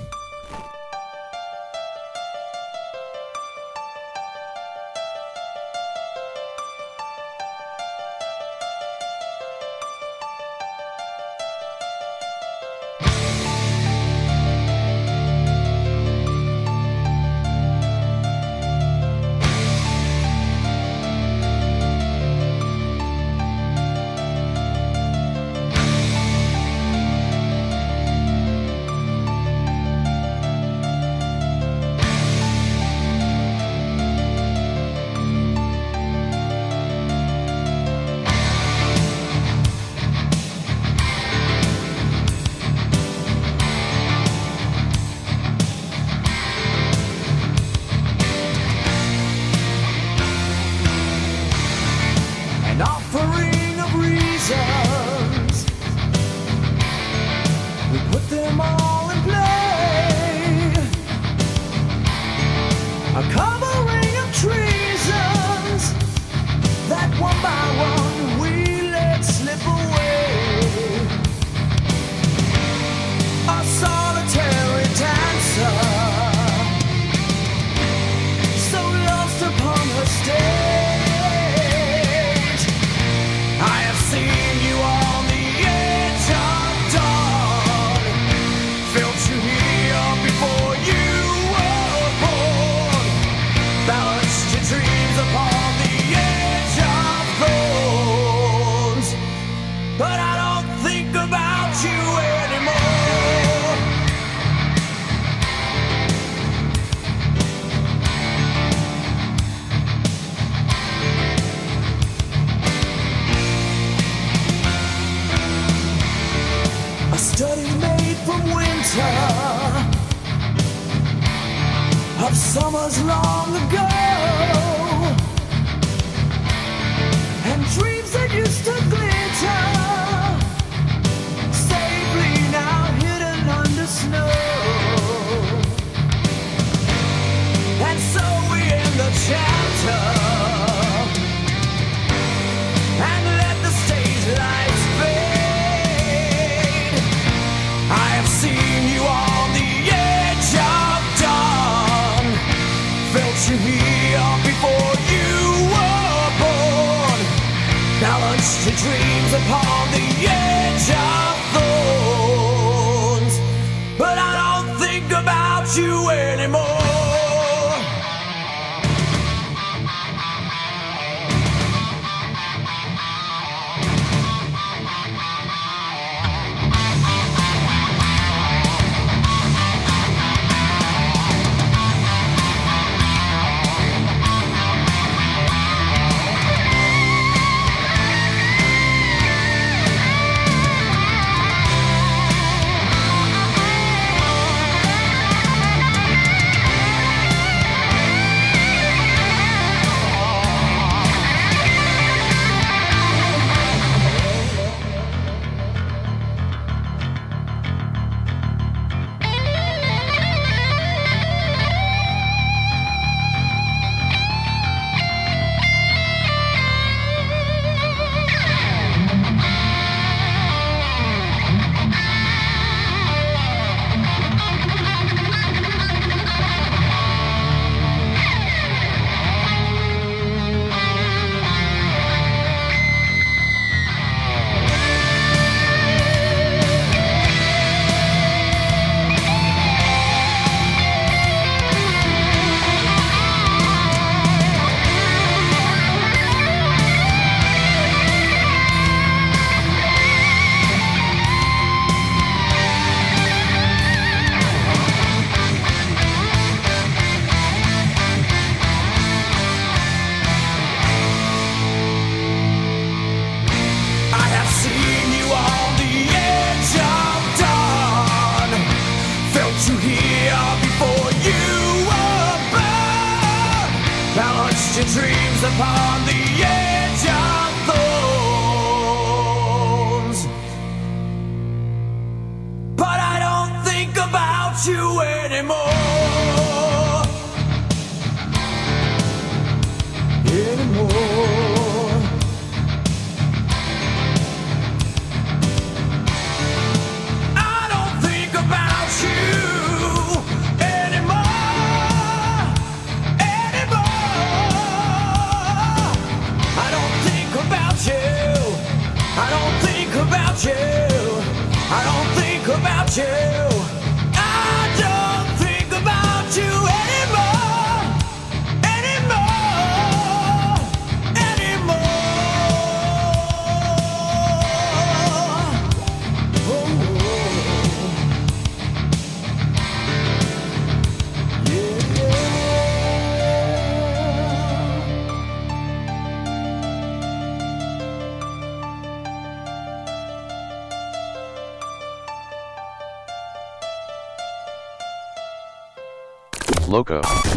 apart.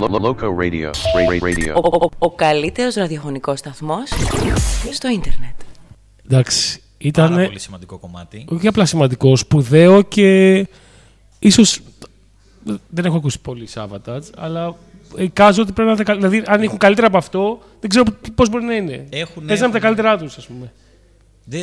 Loco. Lo- lo- Loco Radio. Ray Ray Radio. Ο, ο, ο, ο καλύτερος ραδιοφωνικός σταθμός στο ίντερνετ. Εντάξει, Πάρα ήταν πολύ σημαντικό κομμάτι. όχι απλά σημαντικό, σπουδαίο και ίσως δεν έχω ακούσει πολύ Savatage, αλλά εικάζω ότι πρέπει να είναι. τα καλ- Δηλαδή, αν έχουν καλύτερα από αυτό, δεν ξέρω πώς μπορεί να είναι. Έχουν- Παίζανε τα έχουν. καλύτερά τους, ας πούμε. Δεν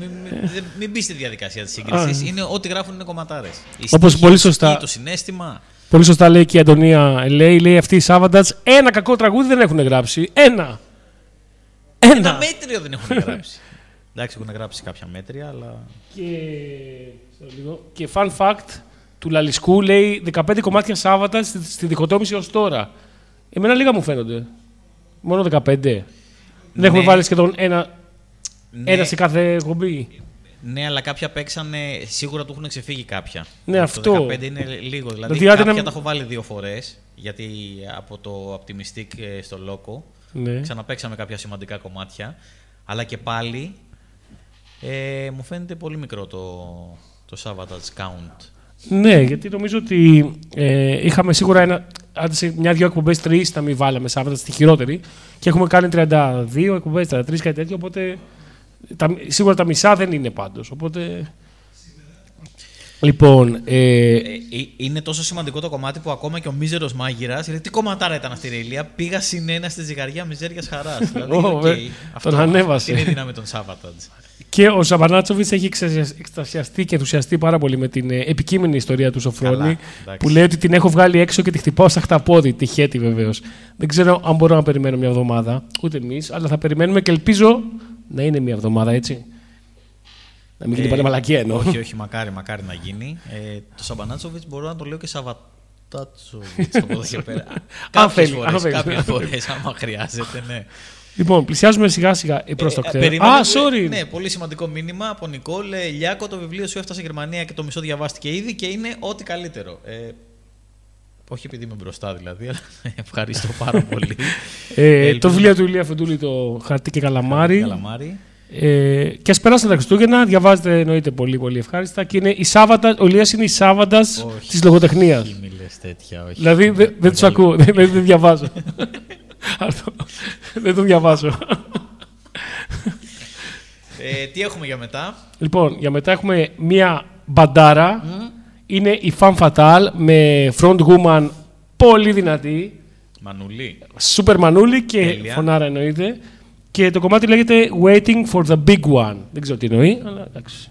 μην, μην, δεν- μην μπεις στη διαδικασία της σύγκρισης. Α. Είναι ό,τι γράφουν είναι κομματάρες. Όπως πολύ σωστά. Το συνέστημα. Πολύ σωστά λέει και η Αντωνία λέει, λέει αυτή η Savatage, ένα κακό τραγούδι δεν έχουν γράψει. Ένα. Ένα Ένα. μέτριο δεν έχουν γράψει. Εντάξει, έχουν γράψει κάποια μέτρια, αλλά. Και, στο λίγο. και fun fact του Λαλισκού λέει 15 κομμάτια Savatage στη, στη διχοτόμηση ως τώρα. Εμένα λίγα μου φαίνονται. Μόνο 15. Δεν έχουμε βάλει σχεδόν ένα, Ναι, ένα σε κάθε εκπομπή. Ναι, αλλά κάποια παίξανε. Σίγουρα του έχουν ξεφύγει κάποια. Ναι, Το αυτό. 15 είναι λίγο. Δηλαδή, Δηλαδή, άντε κάποια να- τα έχω βάλει δύο φορές. Γιατί από, το, από τη Mystic ε, στο Loco Ναι. ξαναπαίξαμε κάποια σημαντικά κομμάτια. Αλλά και πάλι ε, μου φαίνεται πολύ μικρό το, το Savatage Count. Ναι, γιατί νομίζω ότι ε, είχαμε σίγουρα ένα. Άντε σε μια-δυο εκπομπές, τρεις να μην βάλαμε Σάββατα στη χειρότερη. Και έχουμε κάνει 32 εκπομπές, 33 κάτι τέτοιο. Οπότε τα, σίγουρα τα μισά δεν είναι πάντως. Οπότε. Λοιπόν. Ε, Ε, ε, είναι τόσο σημαντικό το κομμάτι που ακόμα και ο μίζερος μάγειρας. Δηλαδή, τι κομματάρα ήταν αυτή η Ρελία. Πήγα συν ένα στη ζυγαριά μιζέριας χαράς. δηλαδή, Ω, οκ, βε- αυτό τον ανέβασε. Είναι η δύναμη των Savatage. και ο Σαββανάτσοβιτ έχει εξασια- εκστασιαστεί και ενθουσιαστεί πάρα πολύ με την ε, επικείμενη ιστορία του Σοφρόνη. Καλά, εντάξει. που λέει ότι την έχω βγάλει έξω και τη χτυπάω σα χταπόδι. Τη χαίτη βεβαίως. Δεν ξέρω αν μπορώ να περιμένω μια εβδομάδα. Ούτε εμείς, αλλά θα περιμένουμε και ελπίζω να είναι μια εβδομάδα έτσι. Να μην γίνει πάλι μαλακία εννοώ. όχι, όχι, μακάρι, μακάρι να γίνει. Ε, το Σαμπανάτσοβιτς μπορώ να το λέω και Σαββατάτσοβιτς από εδώ και πέρα. Κάποιες θέλει, φορές, αν θέλει. κάποιες φορές, άμα χρειάζεται, ναι. Λοιπόν, πλησιάζουμε σιγά σιγά προς το Ε, κτέο. περιμένω- Α, sorry. Ναι, πολύ σημαντικό μήνυμα από Νικόλ. Ε, Λιάκο, το βιβλίο σου έφτασε Γερμανία και το μισό διαβάστηκε ήδη και είναι ό,τι καλύτερο. Ε, όχι επειδή είμαι μπροστά δηλαδή, αλλά ευχαριστώ πάρα πολύ. Ε, Ελπίζω το βιβλίο του Ηλία Φεντούλη, το Χαρτί και Καλαμάρι. Καλαμάρι. Ε, και ας περάσουν τα Χριστούγεννα, διαβάζετε εννοείται πολύ πολύ ευχάριστα. Και είναι η Σάββατα, ο Ηλίας είναι η Σάββατας Όχι. της λογοτεχνίας. Τι μη λες τέτοια, όχι. Δηλαδή δεν, δεν τους ακούω, δεν, δεν διαβάζω. Αυτό. δεν το διαβάζω. Ε, τι έχουμε για μετά; λοιπόν, για μετά έχουμε μία μπαντάρα. Είναι η Fan Fatal με front woman πολύ δυνατή. Μανουλή. Σούπερ μανούλη και Τέλεια. φωνάρα εννοείται. Και το κομμάτι λέγεται Waiting for the Big One. Δεν ξέρω τι εννοεί, αλλά εντάξει.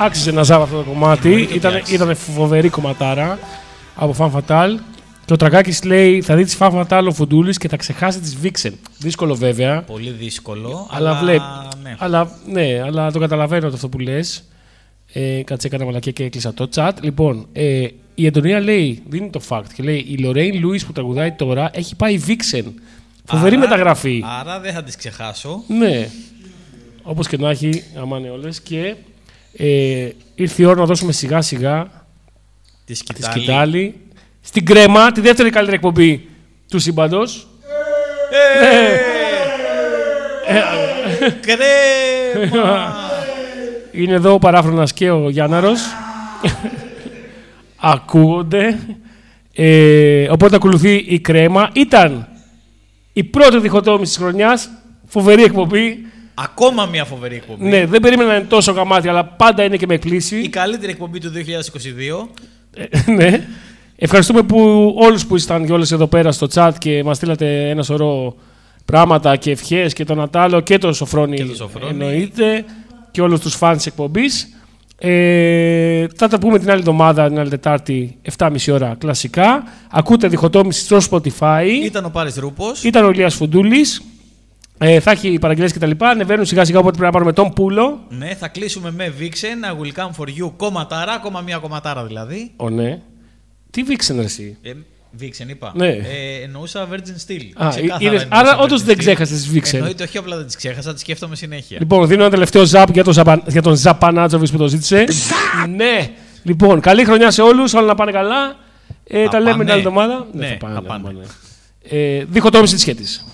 Άξιζε να ζάβω αυτό το κομμάτι. Εννοείται Ήταν, ότι άξιζε. ήταν φοβερή κομματάρα από Fan Fatal. Και ο Τρακάκης λέει: Θα δει της Fan Fatal ο Φουντούλης και θα ξεχάσει της Vixen. Δύσκολο βέβαια. Πολύ δύσκολο. Αλλά, βλέπει. Ναι. Αλλά, ναι, αλλά το καταλαβαίνω το αυτό που λες. Ε, κάτσε, έκανα μαλακία και έκλεισα το chat. Λοιπόν, ε, η Εντονία λέει: Δίνει το fact και λέει: Η Λορέιν Λούις που τραγουδάει τώρα έχει πάει Vixen. Φοβερή Άρα- μεταγραφή. Άρα δεν θα τις ξεχάσω. Ναι. Όπως και να έχει, αμάνε όλες. Και ε, ήρθε η ώρα να δώσουμε σιγά σιγά Τη τη σκητάλη. σκητάλη στην κρέμα, τη δεύτερη καλύτερη εκπομπή του σύμπαντος. Κρέμα! Είναι εδώ ο Παράφρονας και ο Γιάνναρος. Ακούγονται. Ε, οπότε ακολουθεί η κρέμα. Ήταν η πρώτη διχοτόμηση της χρονιάς. Φοβερή εκπομπή. Ακόμα μια φοβερή εκπομπή. Ναι, δεν περίμενα να είναι τόσο γαμάτι, αλλά πάντα είναι και με Η εκπλήσει. καλύτερη εκπομπή του 2022. ναι. Ευχαριστούμε που όλους που ήσταν και όλες εδώ πέρα στο chat και μας στείλατε ένα σωρό πράγματα και ευχές και τον Νατάλο και τον Σοφρόνη, Και τον Σοφρόνη. εννοείται και όλους τους φans της εκπομπής. Ε, θα τα πούμε την άλλη εβδομάδα, την άλλη Τετάρτη, 7.30 ώρα κλασικά. Ακούτε διχοτόμηση στο Spotify. Ήταν ο Πάρης Ρούπος. Ήταν ο Ηλίας Φουντούλης. Ε, θα έχει παραγγελίες και τα λοιπά. Ανεβαίνουν σιγά σιγά, οπότε πρέπει να πάρουμε τον Πούλο. Ναι, θα κλείσουμε με Vixen, I will come for you, κομματάρα, ακόμα μια κομματάρα δηλαδή. Ω, ναι. Τι βήξε εσύ; Ε, Vixen είπα. Ναι. Ε, εννοούσα Virgin Steel. Α, Ξεκάθαρα είδες, εννοούσα άρα όντως Virgin δεν Steel. ξέχασες τις Vixen. Εννοείται, όχι απλά δεν τις ξέχασα, τις σκέφτομαι συνέχεια. Λοιπόν, δίνω ένα τελευταίο ζαπ για τον, Ζαπα... για τον Ζαπανάτζοβιτ που το ζήτησε. ναι. Λοιπόν, καλή χρονιά σε όλους. Όλα να πάνε καλά. Ε, Θα τα λέμε πάνε. την άλλη εβδομάδα. Ναι, θα πάνε. θα θα πάνε. πάνε. Ε, διχοτόμηση της σχέτης.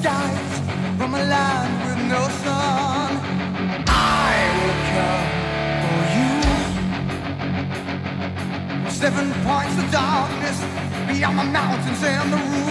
Skies from a land with no sun, I will come for you. Seven points of darkness beyond the mountains and the ruins.